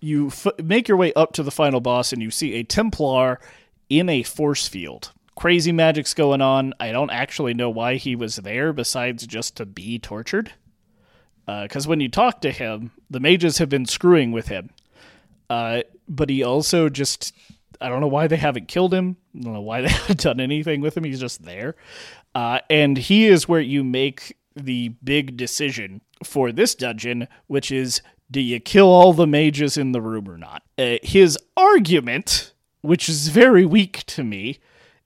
you f- make your way up to the final boss and you see a Templar in a force field. Crazy magic's going on. I don't actually know why he was there besides just to be tortured. Because when you talk to him, the mages have been screwing with him. Uh, but he also just. I don't know why they haven't killed him. I don't know why they haven't done anything with him. He's just there. Uh, and he is where you make the big decision for this dungeon, which is do you kill all the mages in the room or not? Uh, his argument, which is very weak to me,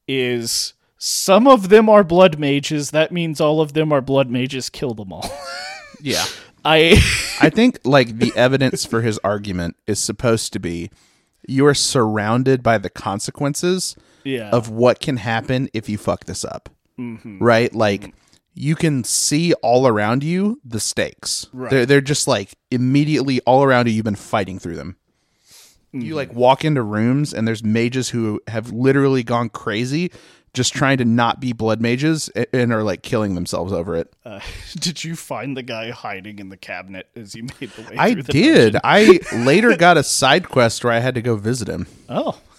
is some of them are blood mages. That means all of them are blood mages. Kill them all. yeah. I. I think like the evidence for his argument is supposed to be you are surrounded by the consequences yeah. of what can happen if you fuck this up. Right? Like you can see all around you the stakes. Right. They're they're just like immediately all around you. You've been fighting through them. You like walk into rooms and there's mages who have literally gone crazy, just trying to not be blood mages and are like killing themselves over it. Uh, did you find the guy hiding in the cabinet as you made the way I the did. dungeon? I later got a side quest where I had to go visit him. Oh.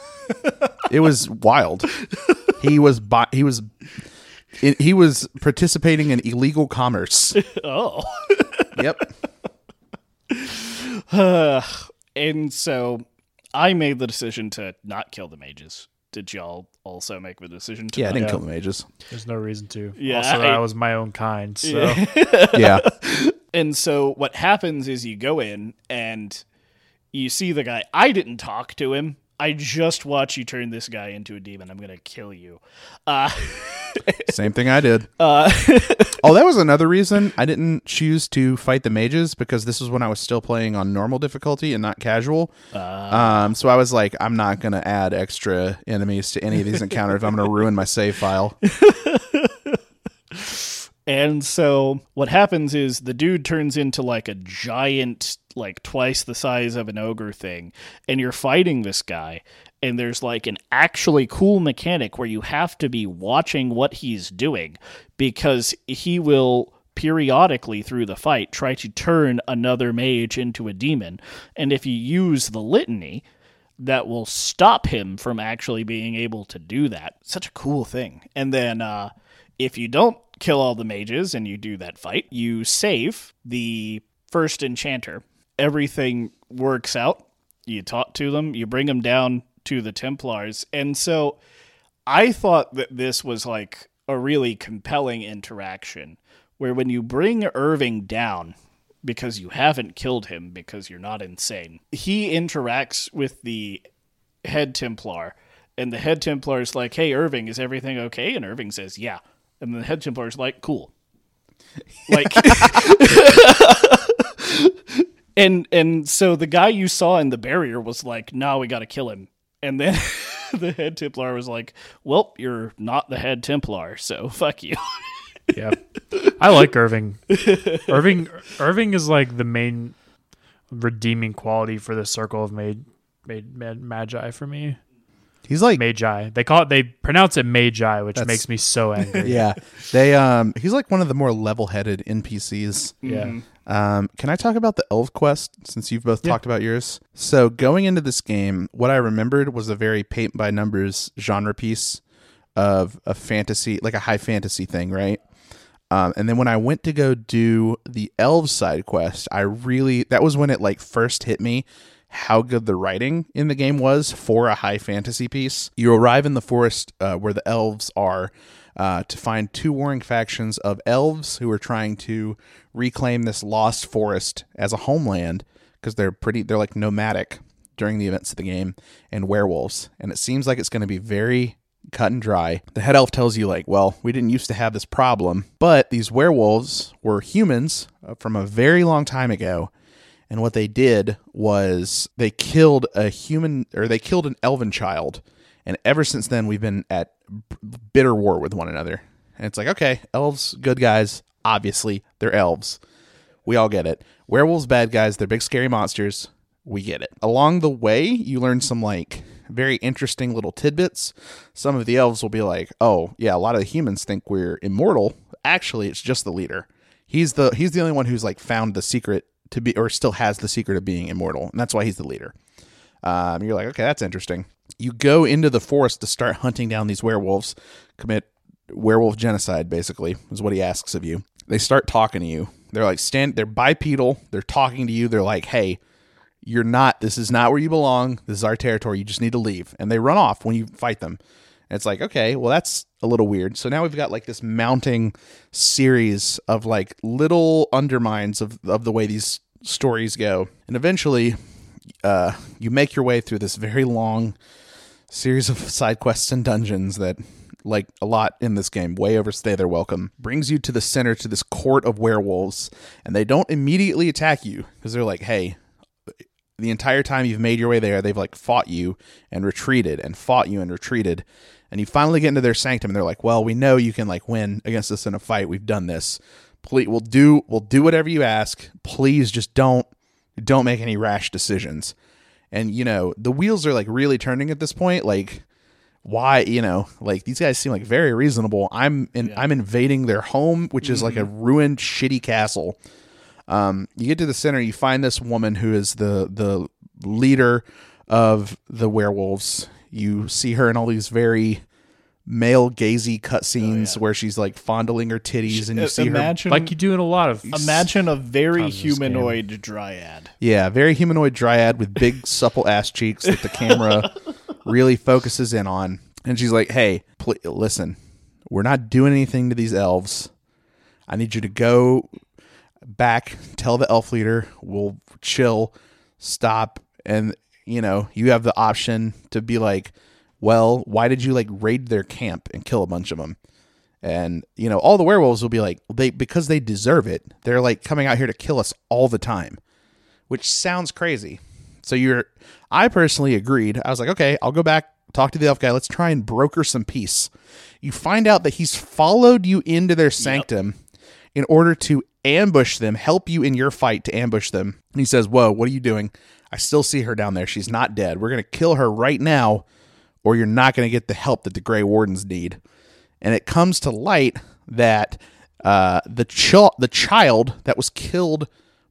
It was wild. He was he was he was participating in illegal commerce. Oh. Yep. and so I made the decision to not kill the mages. Did y'all also make the decision to Yeah, I didn't kill the mages. There's no reason to. Yeah, Also, I- that was my own kind. So Yeah. And so what happens is you go in and you see the guy. I didn't talk to him. I just watch you turn this guy into a demon. I'm gonna kill you. Uh, Same thing I did. uh, Oh, that was another reason I didn't choose to fight the mages because this was when I was still playing on normal difficulty and not casual. um, so I was like, I'm not gonna add extra enemies to any of these encounters. I'm gonna ruin my save file. And so what happens is the dude turns into like a giant, like twice the size of an ogre thing, and you're fighting this guy. And there's like an actually cool mechanic where you have to be watching what he's doing because he will periodically through the fight try to turn another mage into a demon. And if you use the litany, that will stop him from actually being able to do that. Such a cool thing. And then uh, if you don't kill all the mages and you do that fight, you save the first enchanter. Everything works out. You talk to them, you bring them down to the Templars. And so I thought that this was like a really compelling interaction where when you bring Irving down, because you haven't killed him because you're not insane. He interacts with the head Templar, and the head Templar is like, "Hey, Irving, is everything okay?" And Irving says, "Yeah." And the head Templar is like, "Cool." Like, and and so the guy you saw in the barrier was like, "No, we got to kill him." And then the head Templar was like, "Well, you're not the head Templar, so fuck you." Yeah, I like Irving. Irving Irving is like the main redeeming quality for the circle of made made, magi for me. He's like Magi. They call it. They pronounce it magi, which That's- makes me so angry. yeah. They um he's like one of the more level-headed NPCs. yeah. Um, can I talk about the Elf Quest since you've both talked about yours? So going into this game, what I remembered was a very paint by numbers genre piece of a fantasy, like a high fantasy thing, right? Um, and then when I went to go do the elves side quest, I really that was when it like first hit me how good the writing in the game was for a high fantasy piece. You arrive in the forest uh, where the elves are uh, to find two warring factions of elves who are trying to reclaim this lost forest as a homeland because they're pretty they're like nomadic during the events of the game and werewolves. And it seems like it's going to be very cut and dry. The head elf tells you like well we didn't used to have this problem. But these werewolves were humans uh, from a very long time ago and what they did was they killed a human or they killed an elven child. And ever since then we've been at bitter war with one another. And it's like okay elves good guys obviously they're elves. We all get it. Werewolves bad guys they're big scary monsters. We get it. Along the way you learn some like very interesting little tidbits. Some of the elves will be like oh yeah a lot of the humans think we're immortal. Actually it's just the leader. He's the he's the only one who's like found the secret to be or still has the secret of being immortal and that's why he's the leader. Um, you're like okay that's interesting. You go into the forest to start hunting down these werewolves commit werewolf genocide basically is what he asks of you. They start talking to you. They're like stand they're bipedal. They're talking to you. They're like hey you're not this is not where you belong. This is our territory. You just need to leave. And they run off when you fight them and it's like okay well that's a little weird. So now we've got like this mounting series of like little undermines of, of the way these stories go. And eventually uh, you make your way through this very long series of side quests and dungeons that like a lot in this game way overstay their welcome brings you to the center to this court of werewolves and they don't immediately attack you because they're like hey the entire time you've made your way there they've like fought you and retreated and fought you and retreated and you finally get into their sanctum and they're like well we know you can like win against us in a fight. We've done this. Please we'll do we'll do whatever you ask. Please just don't don't make any rash decisions. And you know the wheels are like really turning at this point. Like why you know like these guys seem like very reasonable. I'm in i'm invading their home which is like a ruined shitty castle. Um you get to the center you find this woman who is the the leader of the werewolves you see her in all these very male gazy cutscenes oh, where she's like fondling her titties and you uh, see her Like you do in a lot of imagine a very Tons game. humanoid dryad. Yeah, very humanoid dryad with big supple ass cheeks that the camera really focuses in on. And she's like, "Hey, pl- listen, we're not doing anything to these elves. I need you to go back, tell the elf leader, we'll chill, stop, and you know, you have the option to be like, well, why did you like raid their camp and kill a bunch of them?" And you know, all the werewolves will be like, they because they deserve it. They're like coming out here to kill us all the time which sounds crazy. So you're, I personally agreed. I was like, okay, I'll go back, talk to the elf guy. Let's try and broker some peace. You find out that he's followed you into their sanctum in order to ambush them, help you in your fight to ambush them. And he says, Whoa, what are you doing? I still see her down there. She's not dead. We're going to kill her right now, or you're not going to get the help that the Grey Wardens need. And it comes to light that uh, the, ch- the child that was killed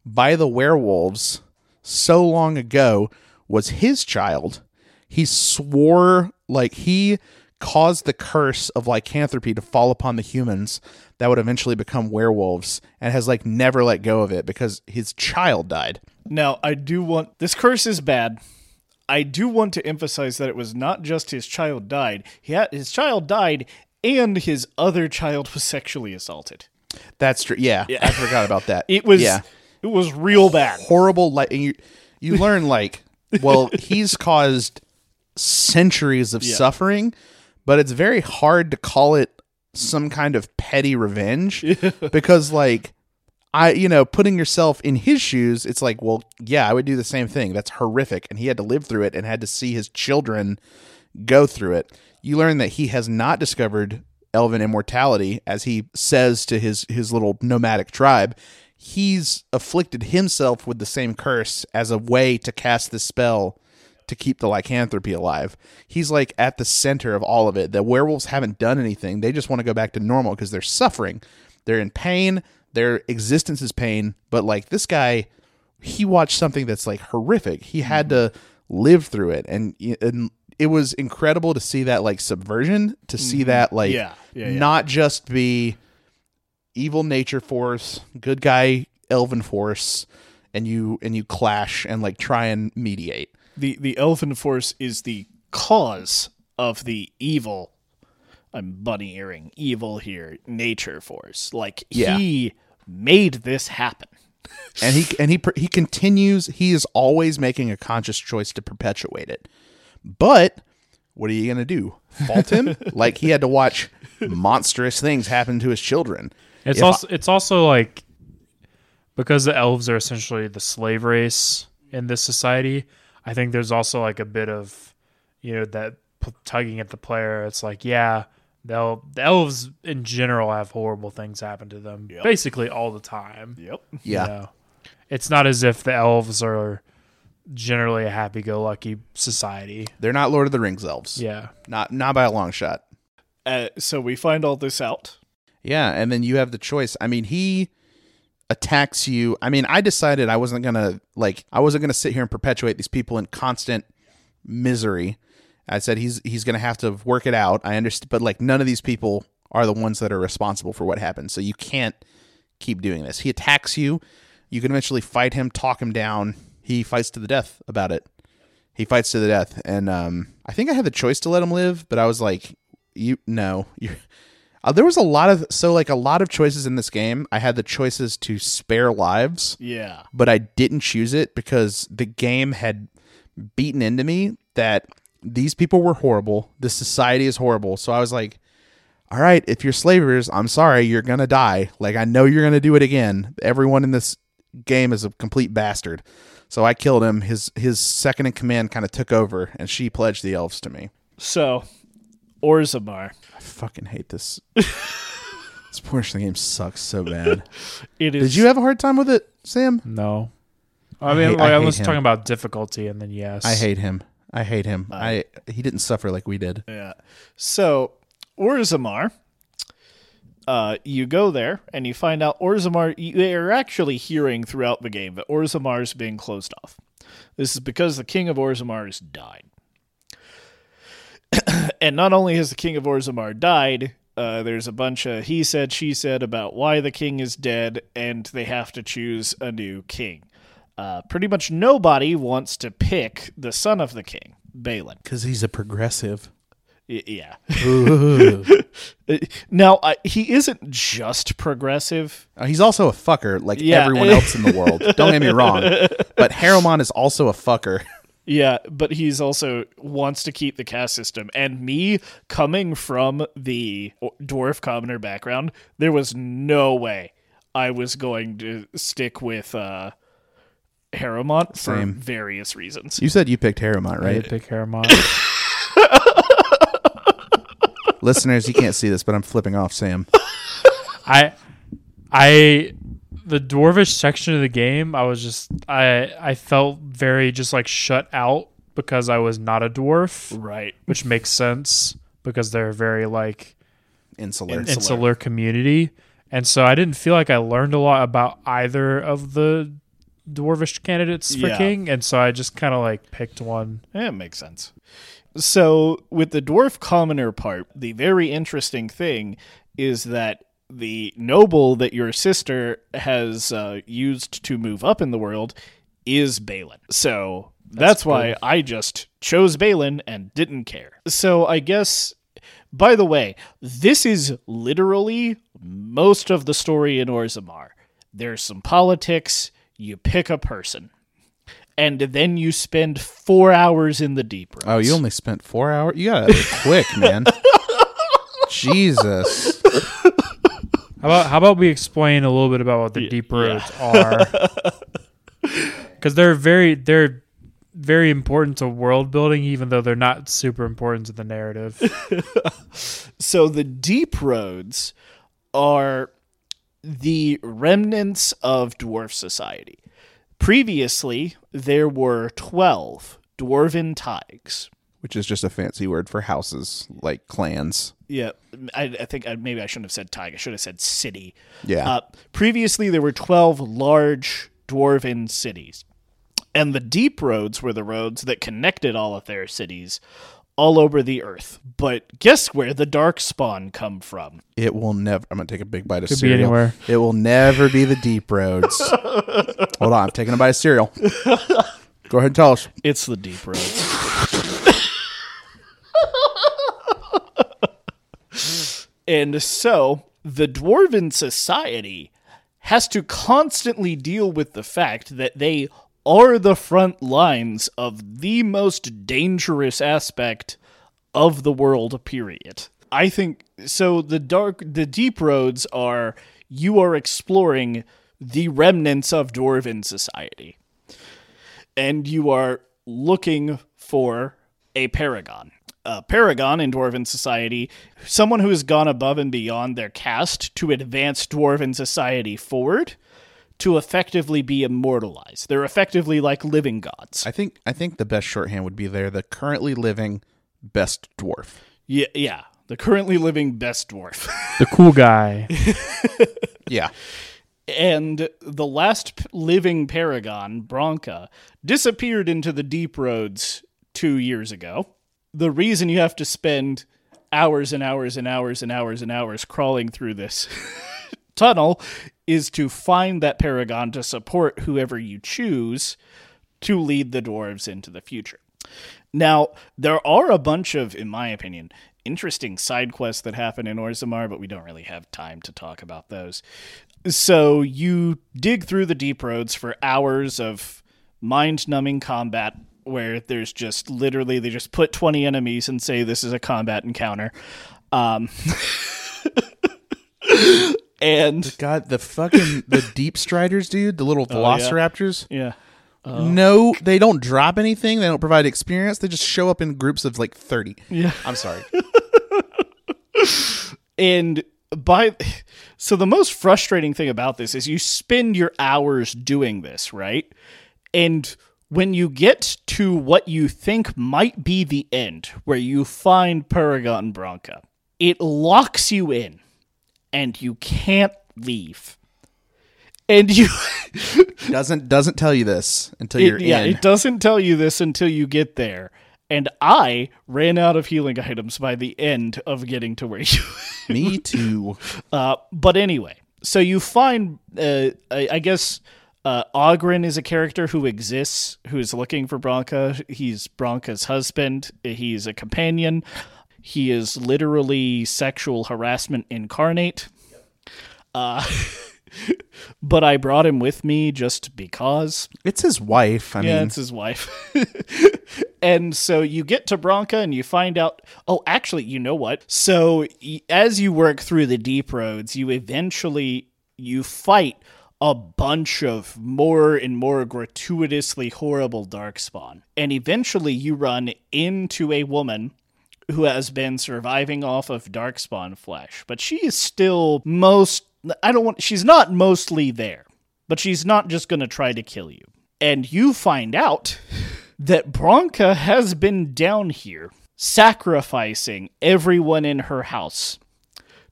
by the werewolves so long ago was his child. He swore, like, he caused the curse of lycanthropy to fall upon the humans that would eventually become werewolves and has, like, never let go of it because his child died. Now, I do want this curse is bad. I do want to emphasize that it was not just his child died. He had his child died and his other child was sexually assaulted. That's true. Yeah, I forgot about that. It was yeah. it was real bad. horrible like and you you learn like well he's caused centuries of Yeah. suffering but it's very hard to call it some kind of petty revenge because like I you know putting yourself in his shoes it's like well yeah I would do the same thing that's horrific and he had to live through it and had to see his children go through it you learn that he has not discovered elven immortality as he says to his his little nomadic tribe he's afflicted himself with the same curse as a way to cast this spell to keep the lycanthropy alive. He's like at the center of all of it. The werewolves haven't done anything. They just want to go back to normal because they're suffering. They're in pain. Their existence is pain. But like this guy, he watched something that's like horrific. He had mm-hmm. to live through it. And, and it was incredible to see that like subversion, to see mm-hmm. that like Yeah, yeah, yeah. not just be evil nature force, good guy elven force, and you and you clash and like try and mediate. The the elven force is the cause of the evil. I'm bunny earing evil here. Nature force, like Yeah. he made this happen. And he and he he continues. He is always making a conscious choice to perpetuate it. But what are you gonna do? Fault him? like he had to watch monstrous things happen to his children. It's If I- also it's also like because the elves are essentially the slave race in this society. I think there's also like a bit of you know that p- tugging at the player. It's like yeah, they'll the elves in general have horrible things happen to them basically all the time. Yep. yeah. You know? It's not as if the elves are generally a happy-go-lucky society. They're not Lord of the Rings elves. Yeah. Not not by a long shot. Uh, so we find all this out. Yeah, and then you have the choice. I mean, he attacks you. I mean, I decided I wasn't gonna like I wasn't gonna sit here and perpetuate these people in constant misery. I said he's he's gonna have to work it out. I understand, but like none of these people are the ones that are responsible for what happened. So you can't keep doing this. He attacks you. You can eventually fight him, talk him down. He fights to the death about it. He fights to the death, and um, I think I had the choice to let him live, but I was like, "You no, you're." Uh, there was a lot of so like a lot of choices in this game. I had the choices to spare lives, Yeah. but I didn't choose it because the game had beaten into me that these people were horrible. This society is horrible. So I was like, all right, if you're slavers, I'm sorry, you're going to die. Like, I know you're going to do it again. Everyone in this game is a complete bastard. So I killed him. His his second in command kind of took over, and she pledged the elves to me. So Orzammar. I fucking hate this. this portion of the game sucks so bad. It is Did you have a hard time with it, Sam? No. I I mean, hate- like, I I was him. talking about difficulty, and then yes, I hate him. I hate him. I he didn't suffer like we did. Yeah. So Orzammar, uh, you go there and you find out Orzammar. You are actually hearing throughout the game that Orzammar is being closed off. This is because the king of Orzammar has died. and not only has the king of Orzammar died, uh, there's a bunch of he said, she said about why the king is dead, and they have to choose a new king. Uh, pretty much nobody wants to pick the son of the king, Bhelen. Because he's a progressive. Y- yeah. Now uh, he isn't just progressive. Uh, he's also a fucker like Yeah. everyone else in the world. Don't get me wrong. But Harrowmont is also a fucker. Yeah, but he's also wants to keep the caste system. And me coming from the dwarf commoner background, there was no way I was going to stick with uh Harrowmont for Same. various reasons. You said you picked Harrowmont, I right? did pick Harrowmont. Listeners, you can't see this, but I'm flipping off Sam. I I the dwarvish section of the game, I was just I I felt very just like shut out because I was not a dwarf, Right. which makes sense because they're very like Insular. Insular. insular community. And so I didn't feel like I learned a lot about either of the dwarvish candidates for Yeah. king, and so I just kind of like picked one. Yeah, it makes sense. So, with the dwarf commoner part, the very interesting thing is that the noble that your sister has uh, used to move up in the world is Bhelen. So, that's, why I just chose Bhelen and didn't care. So, I guess, by the way, this is literally most of the story in Orzammar. There's some politics, you pick a person and then you spend four hours in the deep roads. Oh, you only spent four hours? You got it quick, man. Jesus. How about how about we explain a little bit about what the deep roads are? Because they're very they're very important to world building, even though they're not super important to the narrative. So the deep roads are the remnants of dwarf society. Previously, there were twelve dwarven thaigs. Which is just a fancy word for houses, like clans. Yeah, I, I think I, maybe I shouldn't have said thaig. I should have said city. Yeah. Uh, previously, there were 12 large dwarven cities. And the deep roads were the roads that connected all of their cities all over the earth. But guess where the dark spawn come from? It will never. I'm gonna take a big bite of Could be cereal. anywhere. It will never be the deep roads. Hold on, I'm taking a bite of cereal. Go ahead and tell us. It's the deep roads. and so the dwarven society has to constantly deal with the fact that they are the front lines of the most dangerous aspect of the world period. I think so the dark the deep roads are you are exploring the remnants of dwarven society and you are looking for a paragon. A paragon in Dwarven society, someone who has gone above and beyond their caste to advance Dwarven society forward to effectively be immortalized. They're effectively like living gods. I think I think the best shorthand would be they're The currently living best dwarf. Yeah, yeah. The currently living best dwarf. the cool guy. Yeah. and the last p- living paragon, Branka, disappeared into the deep roads two years ago. The reason you have to spend hours and hours and hours and hours and hours crawling through this tunnel is to find that paragon to support whoever you choose to lead the dwarves into the future. Now, there are a bunch of, in my opinion, interesting side quests that happen in Orzammar, but we don't really have time to talk about those. So you dig through the deep roads for hours of mind numbing combat where there's just literally they just put 20 enemies and say this is a combat encounter. Um, and God, the fucking the deep striders, dude, the little oh, yeah. velociraptors. yeah. Uh, no, they don't drop anything. They don't provide experience. They just show up in groups of like 30. Yeah. I'm sorry. And by so the most frustrating thing about this is you spend your hours doing this, right? And when you get to what you think might be the end, where you find Paragon Branka, it locks you in and you can't leave. And you doesn't doesn't tell you this until it- you're yeah, in. it doesn't tell you this until you get there. And I ran out of healing items by the end of getting to where you Me too. Uh, but anyway, so you find, uh, I, I guess, uh, Oghren is a character who exists, who is looking for Branka. He's Branka's husband. He's a companion. He is literally sexual harassment incarnate. Uh, but I brought him with me just because. It's his wife. I Yeah, mean, it's his wife. and so you get to Branka and you find out. Oh, actually, you know what? So as you work through the deep roads, you eventually you fight a bunch of more and more gratuitously horrible darkspawn, and eventually you run into a woman who has been surviving off of darkspawn flesh, but she is still most I don't want she's not mostly there, but she's not just going to try to kill you. And you find out that Branka has been down here sacrificing everyone in her house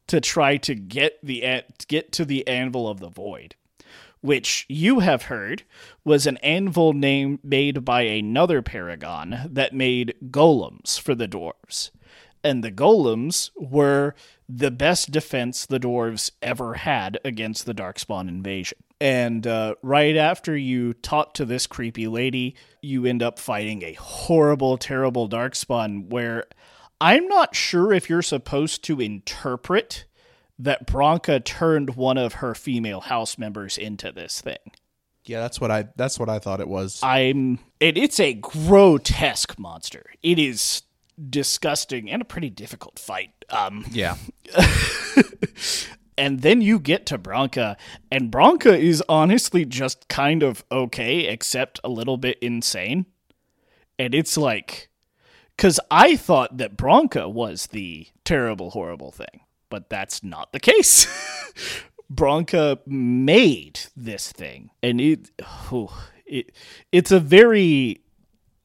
to try to get the get to the anvil of the void which you have heard was an anvil name made by another paragon that made golems for the dwarves. And the golems were the best defense the dwarves ever had against the Darkspawn invasion. And uh, right after you talk to this creepy lady, you end up fighting a horrible, terrible Darkspawn where I'm not sure if you're supposed to interpret that Branka turned one of her female house members into this thing. Yeah, that's what I that's what I thought it was. I'm it, it's a grotesque monster. It is disgusting and a pretty difficult fight. Um yeah. and then you get to Branka and Branka is honestly just kind of okay except a little bit insane. And it's like cuz I thought that Branka was the terrible horrible thing but that's not the case. Branka made this thing, and it, oh, it it's a very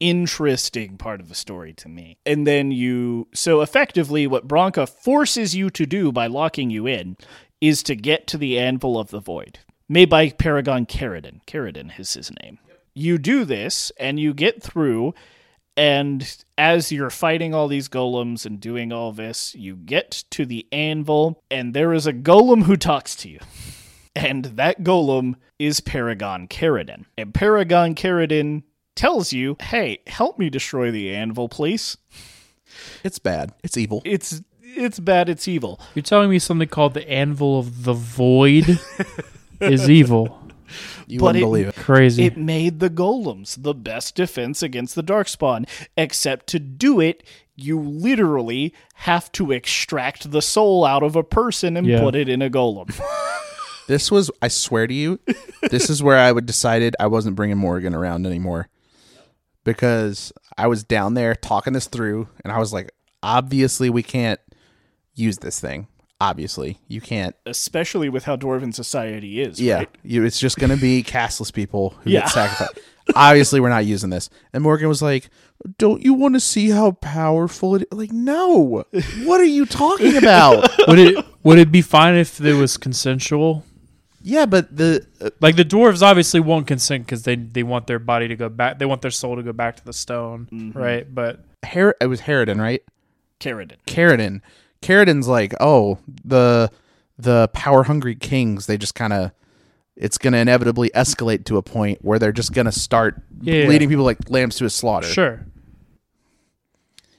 interesting part of the story to me. And then you, so effectively, what Branka forces you to do by locking you in is to get to the Anvil of the Void, made by Paragon Caridin. Caridin is his name. You do this, and you get through, and as you're fighting all these golems and doing all this, you get to the anvil, and there is a golem who talks to you. And that golem is Paragon Caridin. And Paragon Caridin tells you, hey, help me destroy the anvil, please. It's bad. It's evil. It's it's bad, it's evil. You're telling me something called the Anvil of the Void is evil. You but wouldn't it- believe it. Crazy. It made the golems the best defense against the darkspawn. Except to do it, you literally have to extract the soul out of a person and Yeah. put it in a golem. This was, I swear to you, this is where I would decided I wasn't bringing Morrigan around anymore because I was down there talking this through, and I was like, obviously we can't use this thing. Obviously, you can't. Especially with how dwarven society is. Yeah, right? you, it's just gonna be castless people who Yeah. get sacrificed. obviously, we're not using this. And Morrigan was like, "Don't you want to see how powerful it?" Like, no. What are you talking about? would it would it be fine if it was consensual? yeah, but the uh, Like the dwarves obviously won't consent because they they want their body to go back. They want their soul to go back to the stone, right? But Her- it was Harridan, right? Caridin. Caridin. Caridin's like, oh, the the power hungry kings, they just kind of it's going to inevitably escalate to a point where they're just going to start Yeah, yeah. leading people like lambs to a slaughter. sure,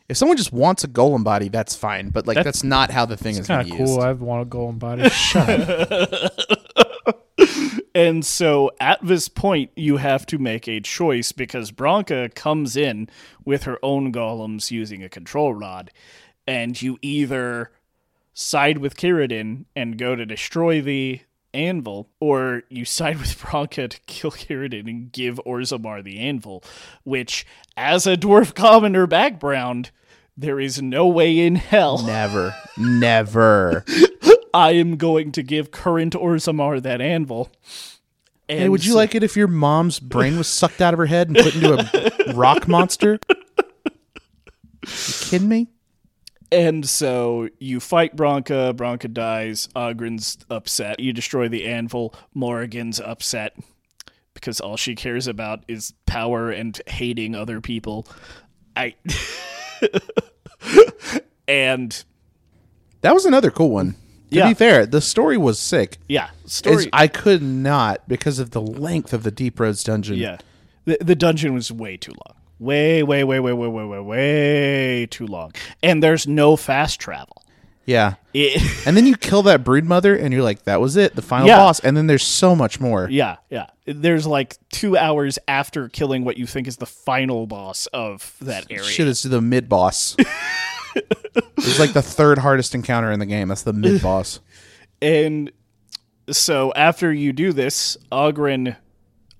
If someone just wants a golem body, that's fine, but like That's- that's, not how the thing is it's kind being of used. cool. I want a golem body. And so at this point, you have to make a choice because Branka comes in with her own golems using a control rod, and you either side with Caridin and go to destroy the anvil, or you side with Branka to kill Caridin and give Orzammar the anvil, which, as a dwarf commoner background, there is no way in hell Never, never. I am going to give current Orzammar that anvil. And Hey, would you so- like it if your mom's brain was sucked out of her head and put into a rock monster? You kidding me? And so you fight Branka, Branka dies, Oghren's upset. You destroy the anvil, Morrigan's upset because all she cares about is power and hating other people. I and That was another cool one. To Yeah. be fair, the story was sick. yeah, It's- story I could not because of the length of the Deep Roads dungeon. yeah. The the dungeon was way too long. Way way way way way way way way too long. And there's no fast travel. Yeah. It, And then you kill that brood mother and you're like, that was it, the final Yeah. boss. And then there's so much more. Yeah, yeah. There's like two hours after killing what you think is the final boss of that area. Shit, it's the mid boss. it's like the third hardest encounter in the game. That's the mid boss. And so after you do this, Oghren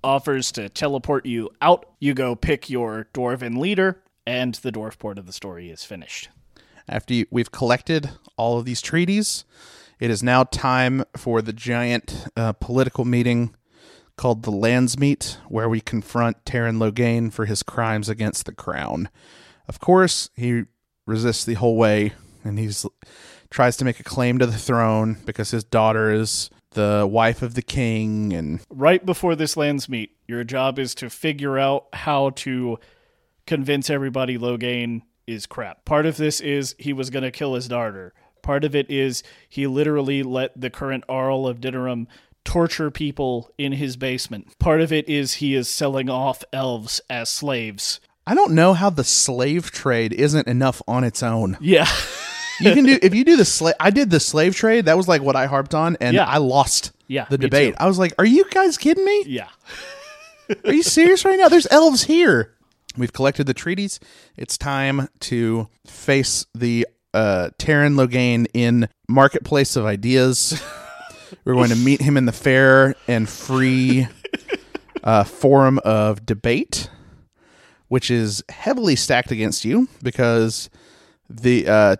offers to teleport you out. You go pick your dwarven leader, and the dwarf port of the story is finished. After you, we've collected all of these treaties It is now time for the giant uh, political meeting called the Landsmeet, where we confront Teyrn Loghain for his crimes against the crown. Of course, he resists the whole way, and he's tries to make a claim to the throne because his daughter is the wife of the king, and Right before this Landsmeet, your job is to figure out how to convince everybody Loghain is crap. Part of this is he was going to kill his daughter. Part of it is he literally let the current Arl of Denerim torture people in his basement. Part of it is he is selling off elves as slaves. I don't know how the slave trade isn't enough on its own. Yeah. You can do if you do the slave. I did the slave trade. That was like what I harped on, and Yeah. I lost. Yeah, the debate. too. I was like, "Are you guys kidding me? yeah. Are you serious right now? There's elves here." We've collected the treaties. It's time to face the uh, Teyrn Loghain in marketplace of ideas. We're going to meet him in the fair and free uh, forum of debate, which is heavily stacked against you because the uh,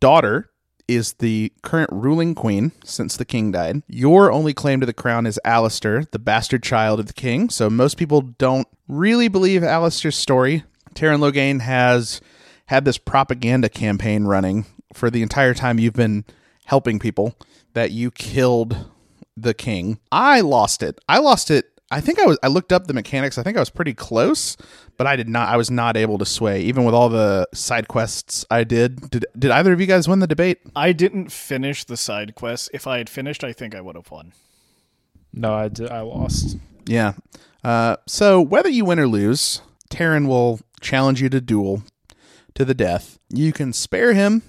daughter is the current ruling queen since the king died. Your only claim to the crown is Alistair, the bastard child of the king. So most people don't really believe Alistair's story. Teyrn Loghain has had this propaganda campaign running for the entire time you've been helping people that you killed the king. I lost it. I lost it. I think I was I looked up the mechanics. I think I was pretty close, but I did not I was not able to sway even with all the side quests I did. Did did either of you guys win the debate? I didn't finish the side quests. If I had finished, I think I would have won. No, I did, I lost. Yeah. Uh, so whether you win or lose, Teyrn will challenge you to duel to the death. You can spare him.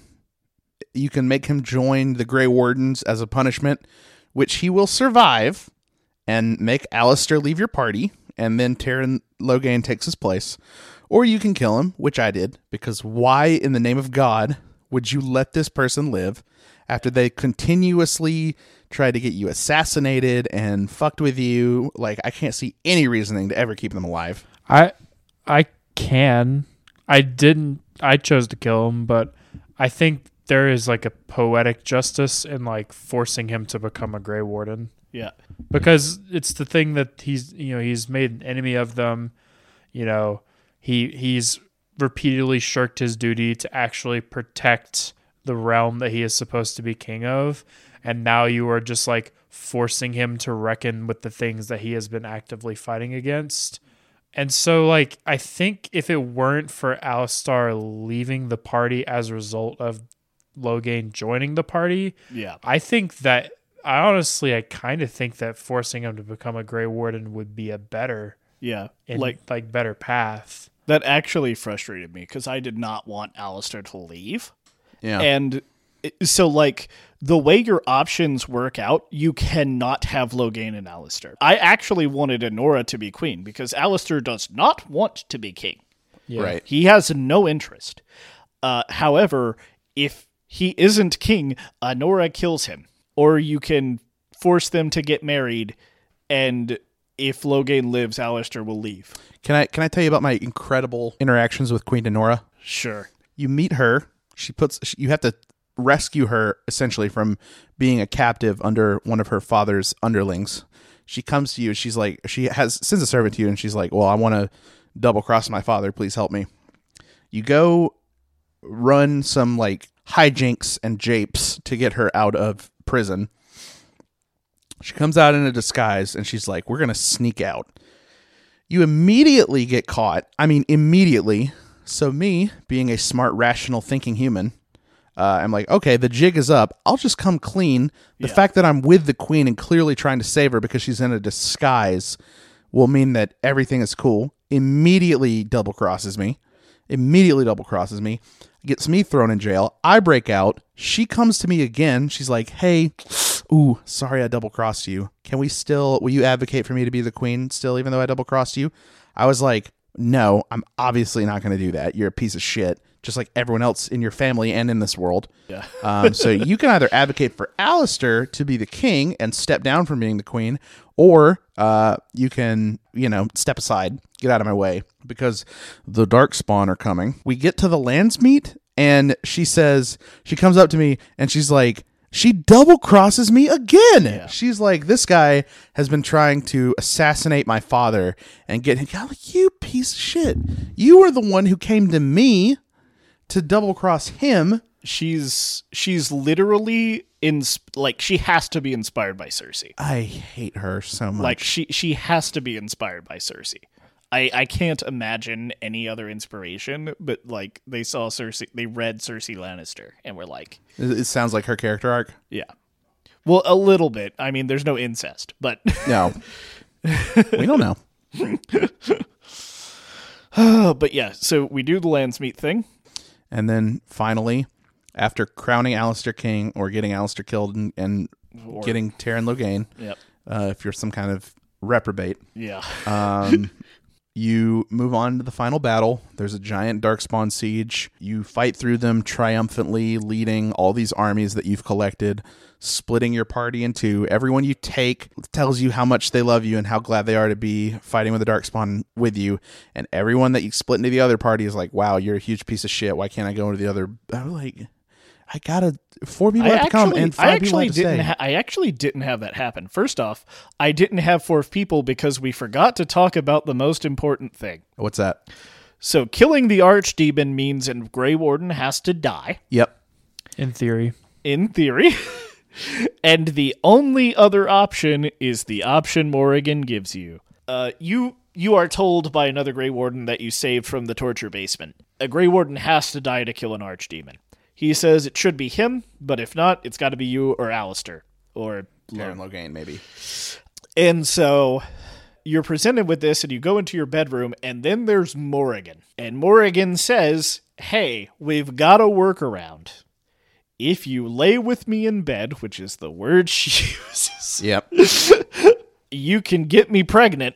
You can make him join the Grey Wardens as a punishment, which he will survive and make Alistair leave your party, and then Teyrn Loghain takes his place. Or you can kill him, which I did, because why in the name of God would you let this person live after they continuously tried to get you assassinated and fucked with you? Like, I can't see any reasoning to ever keep them alive. I I can. I didn't I chose to kill him, but I think there is like a poetic justice in like forcing him to become a Grey Warden. Yeah. Because it's the thing that he's you know, he's made an enemy of them. You know, he he's repeatedly shirked his duty to actually protect the realm that he is supposed to be king of. And now you are just like forcing him to reckon with the things that he has been actively fighting against. And so, like, I think if it weren't for Alistair leaving the party as a result of Loghain joining the party, Yeah. I think that I honestly, I kind of think that forcing him to become a Grey Warden would be a better, Yeah. in, like like, better path. that actually frustrated me because I did not want Alistair to leave. Yeah. And so, like, the way your options work out, you cannot have Loghain and Alistair. I actually wanted Anora to be queen because Alistair does not want to be king. Yeah. Right. He has no interest. Uh, however, if he isn't king, Anora kills him. Or you can force them to get married, and if Loghain lives, Alistair will leave. Can I can I tell you about my incredible interactions with Queen Denora? Sure. you meet her. She puts. She, you have to rescue her essentially from being a captive under one of her father's underlings. She comes to you. She's like, she has sends a servant to you, and she's like, "Well, I want to double cross my father. Please help me." You go run some like hijinks and japes to get her out of prison. She comes out in a disguise, and she's like, "We're gonna sneak out." You immediately get caught. I mean, immediately. So, me, being a smart, rational, thinking human, uh, I'm like, okay, the jig is up. I'll just come clean. The Yeah. fact that I'm with the queen and clearly trying to save her because she's in a disguise will mean that everything is cool. Immediately double crosses me. Immediately double crosses me. Gets me thrown in jail. I break out. She comes to me again. She's like, hey, ooh, sorry I double crossed you. Can we still, will you advocate for me to be the queen still, even though I double crossed you? I was like, no, I'm obviously not going to do that. You're a piece of shit, just like everyone else in your family and in this world. Yeah. Um, so you can either advocate for Alistair to be the king and step down from being the queen, or uh, you can, you know, step aside, get out of my way, because the dark spawn are coming. We get to the Landsmeet, and she says, she comes up to me and she's like, she double crosses me again. She's like, this guy has been trying to assassinate my father and get him. I'm like, you piece of shit. You were the one who came to me to double cross him. She's she's literally in like she has to be inspired by Cersei. I hate her so much. Like she she has to be inspired by Cersei. I I can't imagine any other inspiration, but like they saw Cersei, they read Cersei Lannister and were like, it, sounds like her character arc. yeah. Well, a little bit. I mean, there's no incest, but No, we don't know. but yeah. So we do the Landsmeet thing. And then finally, after crowning Alistair King or getting Alistair killed and, and getting Teyrn Loghain, Yep. uh, if you're some kind of reprobate, Yeah. um, you move on to the final battle. There's a giant darkspawn siege. You fight through them triumphantly, leading all these armies that you've collected, splitting your party in two. Everyone you take tells you how much they love you and how glad they are to be fighting with the darkspawn with you. And everyone that you split into the other party is like, "Wow, you're a huge piece of shit. Why can't I go into the other?" I'm like, I gotta four people I have to come actually, and I five people actually have to didn't. stay. Ha- I actually didn't have that happen. First off, I didn't have four people because we forgot to talk about the most important thing. What's that? So, killing the archdemon means and Grey Warden has to die, Yep. in theory. in theory. and the only other option is the option Morrigan gives you. Uh, you you are told by another Grey Warden that you saved from the torture basement. A Grey Warden has to die to kill an archdemon. He says it should be him, but if not, it's got to be you or Alistair or Teyrn Loghain, maybe. And so you're presented with this, and you go into your bedroom, and then there's Morrigan. And Morrigan says, Hey, we've got a workaround. If you lay with me in bed, which is the word she uses, Yep. you can get me pregnant,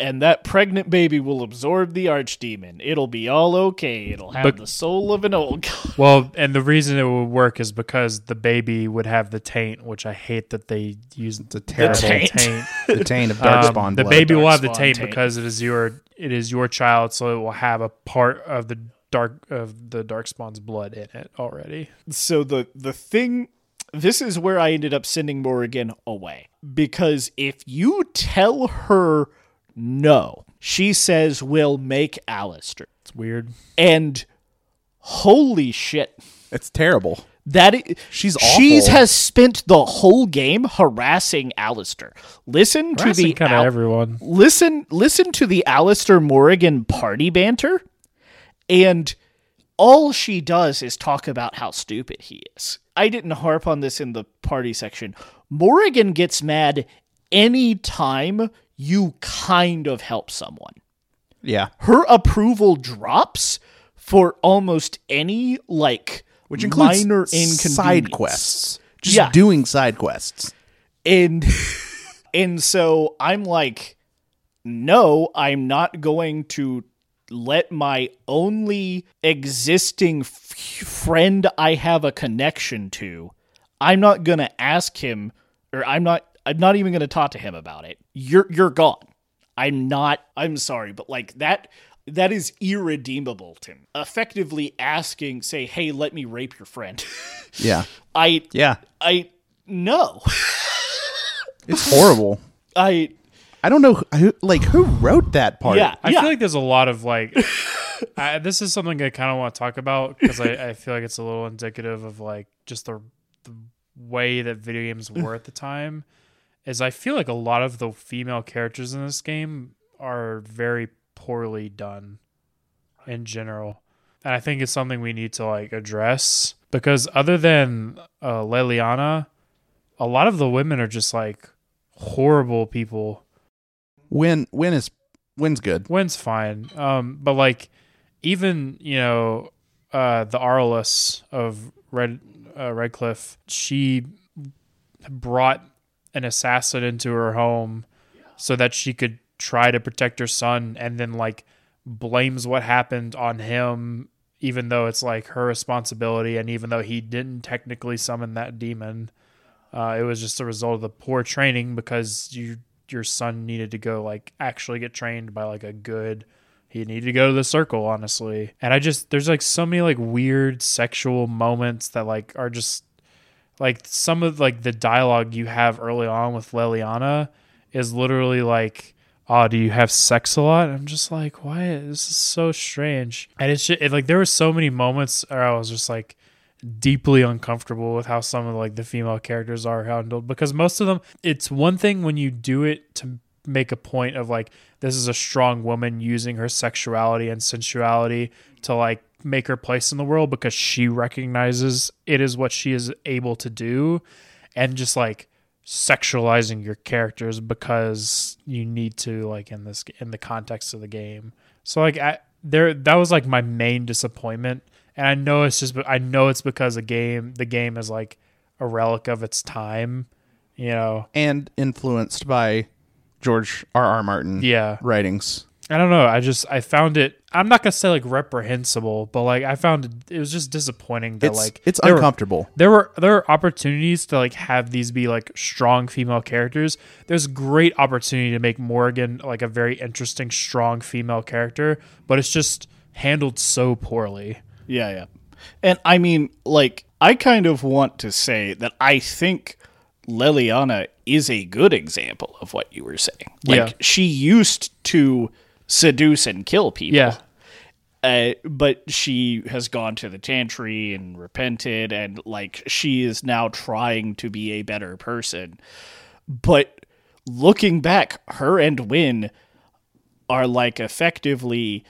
and that pregnant baby will absorb the archdemon. It'll be all okay. It'll have But- the soul of an old god. Well, and the reason it would work is because the baby would have the taint, which I hate that they use the a terrible taint. taint. the taint of Um, darkspawn the blood. baby will have the taint, taint. because it is your it is your child, so it will have a part of the dark of the darkspawn's blood in it already. so the the thing this is where I ended up sending Morrigan away because if you tell her no, she says we'll make Alistair. It's weird. And holy shit. It's terrible. That i- She's she's has spent the whole game harassing Alistair. Listen to the kind of Al- everyone. listen listen to the Alistair Morrigan party banter, and all she does is talk about how stupid he is. I didn't harp on this in the party section. Morrigan gets mad any time you kind of help someone. Yeah. Her approval drops for almost any like Which includes minor side quests. Just Yeah. doing side quests. and and so I'm like, no, I'm not going to let my only existing f- friend I have a connection to. I'm not gonna ask him, or I'm not. I'm not even gonna talk to him about it. You're you're gone. I'm not. I'm sorry, but like that. That is irredeemable to me. Effectively asking, say, "Hey, let me rape your friend." Yeah. I, Yeah. I, no. It's horrible. I I don't know who, like who wrote that part. yeah I yeah. feel like there's a lot of like. I, this is something I kind of want to talk about because I, I feel like it's a little indicative of like just the the way that video games were at the time. Is I feel like a lot of the female characters in this game are very poorly done in general, and I think it's something we need to like address because other than uh, Leliana, a lot of the women are just like horrible people. Wynne Wynne is Wynne's good. Wynne's fine. Um, but like even you know uh, the Arlessa of Red uh, Redcliffe, she brought an assassin into her home so that she could try to protect her son, and then like blames what happened on him, even though it's like her responsibility, and even though he didn't technically summon that demon. Uh, it was just a result of the poor training because you your son needed to go like actually get trained by like a good he needed to go to the circle honestly and i just there's like so many like weird sexual moments that like are just like some of like the dialogue you have early on with Leliana is literally like, "Oh, do you have sex a lot?" I'm just like, "Why? This is so strange." And it's just, it, like there were so many moments where I was just like deeply uncomfortable with how some of like the female characters are handled because most of them it's one thing when you do it to make a point of like this is a strong woman using her sexuality and sensuality to like make her place in the world because she recognizes it is what she is able to do and just like sexualizing your characters because you need to like in this in the context of the game so like I, there that was like my main disappointment and i know it's just i know it's because the game the game is like a relic of its time you know and influenced by George R. R. Martin yeah writings. I don't know. I just I found it. I'm not gonna say like reprehensible, but like I found it, it was just disappointing that It's like it's there were- uncomfortable. there were there are opportunities to like have these be like strong female characters. There's great opportunity to make Morrigan like a very interesting, strong female character, but it's just handled so poorly. Yeah, yeah. And I mean, like, I kind of want to say that I think Leliana is a good example of what you were saying. Like, Yeah. she used to seduce and kill people. Yeah. Uh, but she has gone to the Chantry and repented, and like she is now trying to be a better person. But looking back, her and Wynne are like effectively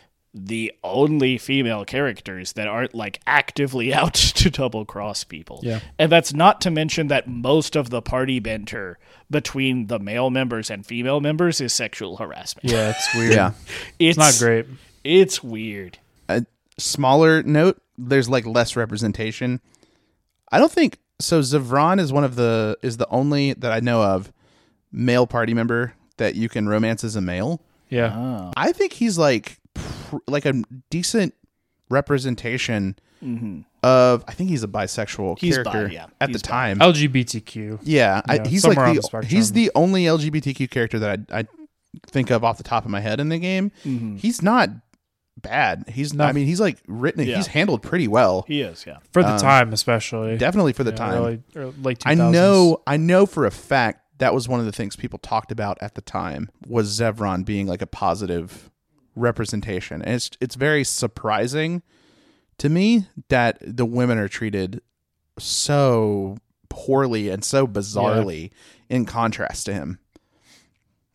the only female characters that aren't like actively out to double cross people. Yeah. And that's not to mention that most of the party banter between the male members and female members is sexual harassment. Yeah, it's weird. Yeah. It's, It's not great. It's weird. a smaller note, there's like less representation. I don't think so. Zevran is one of the is the only that I know of male party member that you can romance as a male. Yeah. Ah. I think he's like pr- like a decent representation of. I think he's a bisexual Mm-hmm. He's bi, character yeah. at He's the bi. time. LGBTQ. yeah, I, he's like the, the he's the only LGBTQ character that I, I think of off the top of my head in the game. He's not bad. He's not. I mean he's like written. Yeah. He's handled pretty well. He is, yeah. For the time, especially. Definitely for the Yeah, time. early- or late 2000s. I know I know for a fact that was one of the things people talked about at the time was Zevran being like a positive representation. And it's it's very surprising to me that the women are treated so poorly and so bizarrely in contrast to him.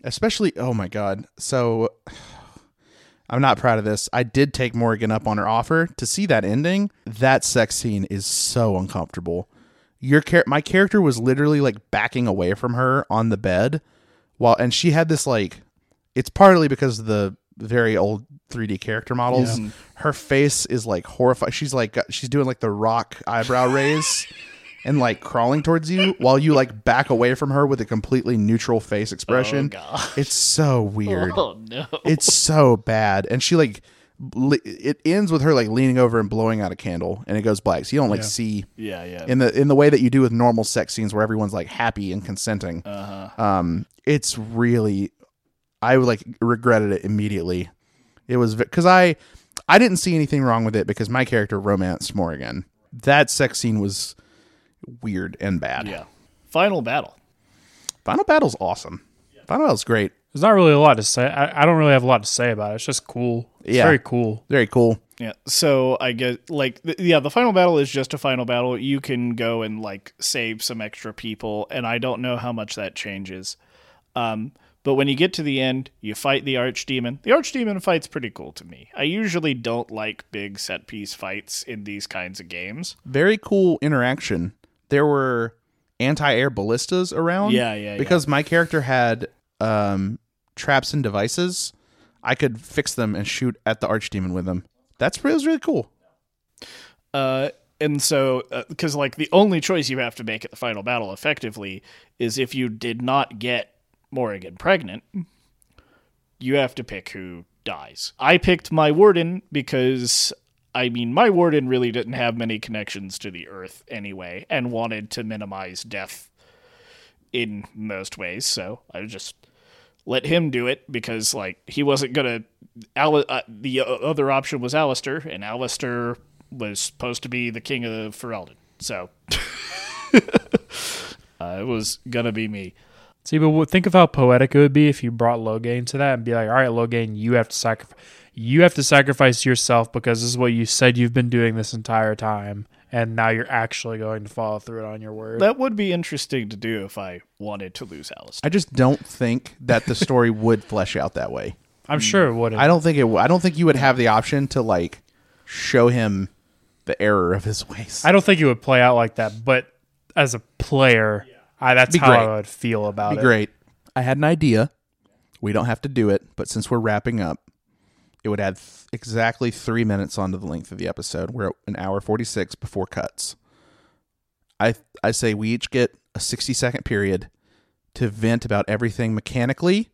Especially oh my god. So I'm not proud of this. I did take Morrigan up on her offer to see that ending. That sex scene is so uncomfortable. Your char- my character was literally like backing away from her on the bed while and she had this like it's partly because of the very old 3D character models. Her face is like horrified. She's like she's doing like the rock eyebrow raise and like crawling towards you while you like back away from her with a completely neutral face expression. God. It's so weird. Oh no. It's so bad. And she like li- it ends with her like leaning over and blowing out a candle and it goes black. So you don't like see Yeah, yeah. in the in the way that you do with normal sex scenes where everyone's like happy and consenting. Uh-huh. Um it's really I like regretted it immediately. It was cuz I I didn't see anything wrong with it because my character romanced Morrigan. That sex scene was weird and bad. yeah. Final battle. Final Battle's awesome. Final Battle's great. There's not really a lot to say. I, I don't really have a lot to say about it. It's just cool. It's Yeah. very cool. Very cool. Yeah. So I guess like th- yeah, the final battle is just a final battle. You can go and like save some extra people, and I don't know how much that changes. Um, but when you get to the end, you fight the archdemon. The archdemon fight's pretty cool to me. I usually don't like big set piece fights in these kinds of games. very cool interaction. There were anti-air ballistas around. Yeah, yeah, yeah. Because my character had um, traps and devices, I could fix them and shoot at the archdemon with them. That's was really cool. Uh, and so, because like the only choice you have to make at the final battle, effectively, is if you did not get Morrigan pregnant, you have to pick who dies. I picked my warden because. I mean, my warden really didn't have many connections to the Earth anyway, and wanted to minimize death in most ways. So I just let him do it because, like, he wasn't gonna. Al- uh, the other option was Alistair, and Alistair was supposed to be the king of Ferelden. So Uh, it was gonna be me. See, but think of how poetic it would be if you brought Loghain to that and be like, "All right, Loghain, you have to sacrifice, you have to sacrifice yourself because this is what you said you've been doing this entire time, and now you're actually going to follow through on your word." That would be interesting to do if I wanted to lose Alice. I just don't think that the story would flesh out that way. I'm sure it wouldn't. I don't think it. w- I don't think you would have the option to like show him the error of his ways. I don't think it would play out like that. But as a player, I, that's Be how great. I would feel about Be it. great. I had an idea. We don't have to do it, but since we're wrapping up, it would add th- exactly three minutes onto the length of the episode. We're at an hour forty six before cuts. I I say we each get a sixty second period to vent about everything mechanically,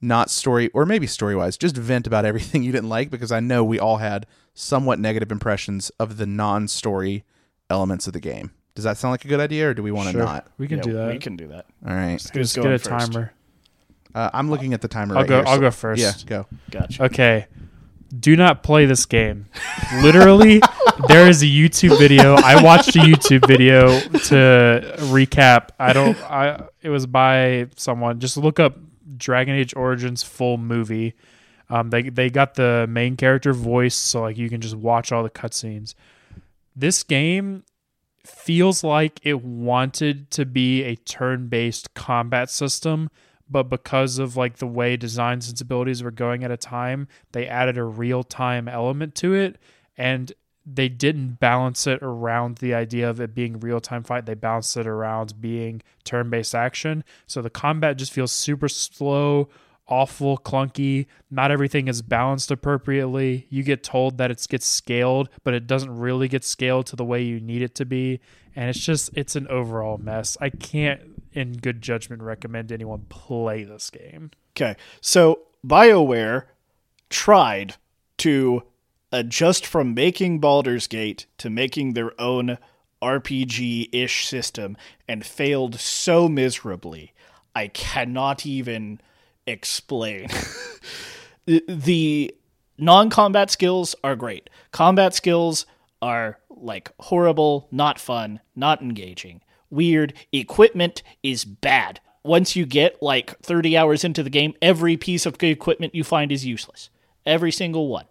not story or maybe story wise. Just vent about everything you didn't like because I know we all had somewhat negative impressions of the non story elements of the game. Does that sound like a good idea, or do we want to Sure. not? We can Yeah, do that. We can do that. All right. Who's Just get going a first? timer. Uh, I'm looking at the timer. I'll right go. here, I'll so- go first. Yeah, go. Gotcha. Okay. Do not play this game. Literally, there is a YouTube video. I watched a YouTube video to recap. I don't. I. It was by someone. Just look up Dragon Age Origins full movie. Um, they they got the main character voice, so like you can just watch all the cutscenes. This game feels like it wanted to be a turn-based combat system but because of like the way design sensibilities were going at a time they added a real-time element to it and they didn't balance it around the idea of it being real-time fight. They balanced it around being turn-based action. So the combat just feels super slow awful clunky not everything is balanced appropriately you get told that it gets scaled but it doesn't really get scaled to the way you need it to be and it's just it's an overall mess i can't in good judgment recommend anyone play this game Okay. So BioWare tried to adjust from making Baldur's Gate to making their own RPG ish system and failed so miserably. I cannot even explain. The- non combat skills are great. Combat skills are like horrible, not fun, not engaging, weird. Equipment is bad. Once you get like 30 hours into the game, every piece of equipment you find is useless. Every single one.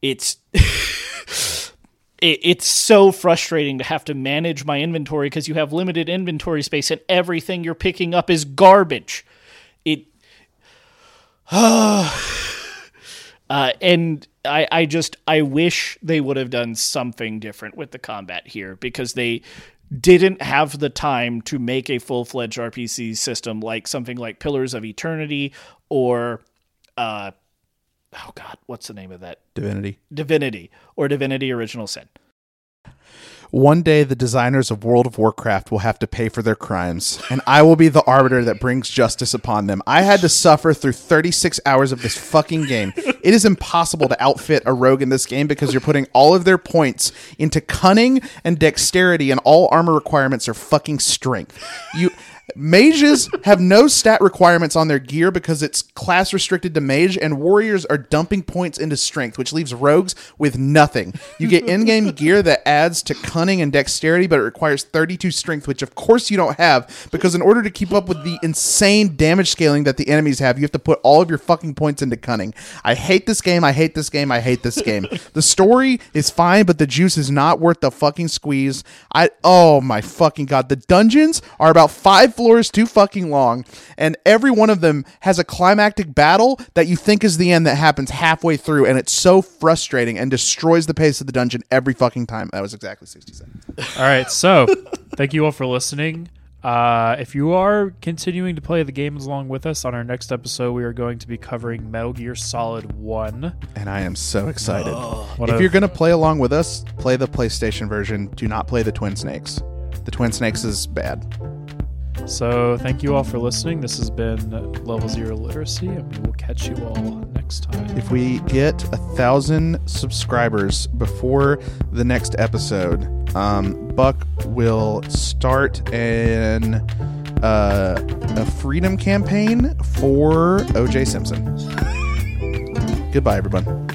It's it, it's so frustrating to have to manage my inventory because you have limited inventory space and everything you're picking up is garbage. It Uh, and I, I just I wish they would have done something different with the combat here because they didn't have the time to make a full fledged RPG system like something like Pillars of Eternity or uh oh god what's the name of that Divinity. Divinity or Divinity Original Sin. One day, the designers of World of Warcraft will have to pay for their crimes, and I will be the arbiter that brings justice upon them. I had to suffer through 36 hours of this fucking game. It is impossible to outfit a rogue in this game because you're putting all of their points into cunning and dexterity, and all armor requirements are fucking strength. You. Mages have no stat requirements on their gear because it's class restricted to mage, and warriors are dumping points into strength, which leaves rogues with nothing. You get in game gear that adds to cunning and dexterity, but it requires 32 strength, which of course you don't have because in order to keep up with the insane damage scaling that the enemies have, you have to put all of your fucking points into cunning. I hate this game. I hate this game. I hate this game. the story is fine, but the juice is not worth the fucking squeeze. I oh my fucking god, the dungeons are about five floors too fucking long, and every one of them has a climactic battle that you think is the end that happens halfway through, and it's so frustrating and destroys the pace of the dungeon every fucking time. That was exactly sixty seconds. All right, so thank you all for listening. Uh, if you are continuing to play the games along with us, on our next episode, we are going to be covering Metal Gear Solid 1. And I am so excited. What if a- you're gonna play along with us, play the PlayStation version. Do not play the Twin Snakes. The Twin Snakes is bad. So, thank you all for listening. This has been Level Zero Literacy, and we will catch you all next time. If we get a thousand subscribers before the next episode, um, Buck will start an uh, a freedom campaign for OJ Simpson. Goodbye, everyone.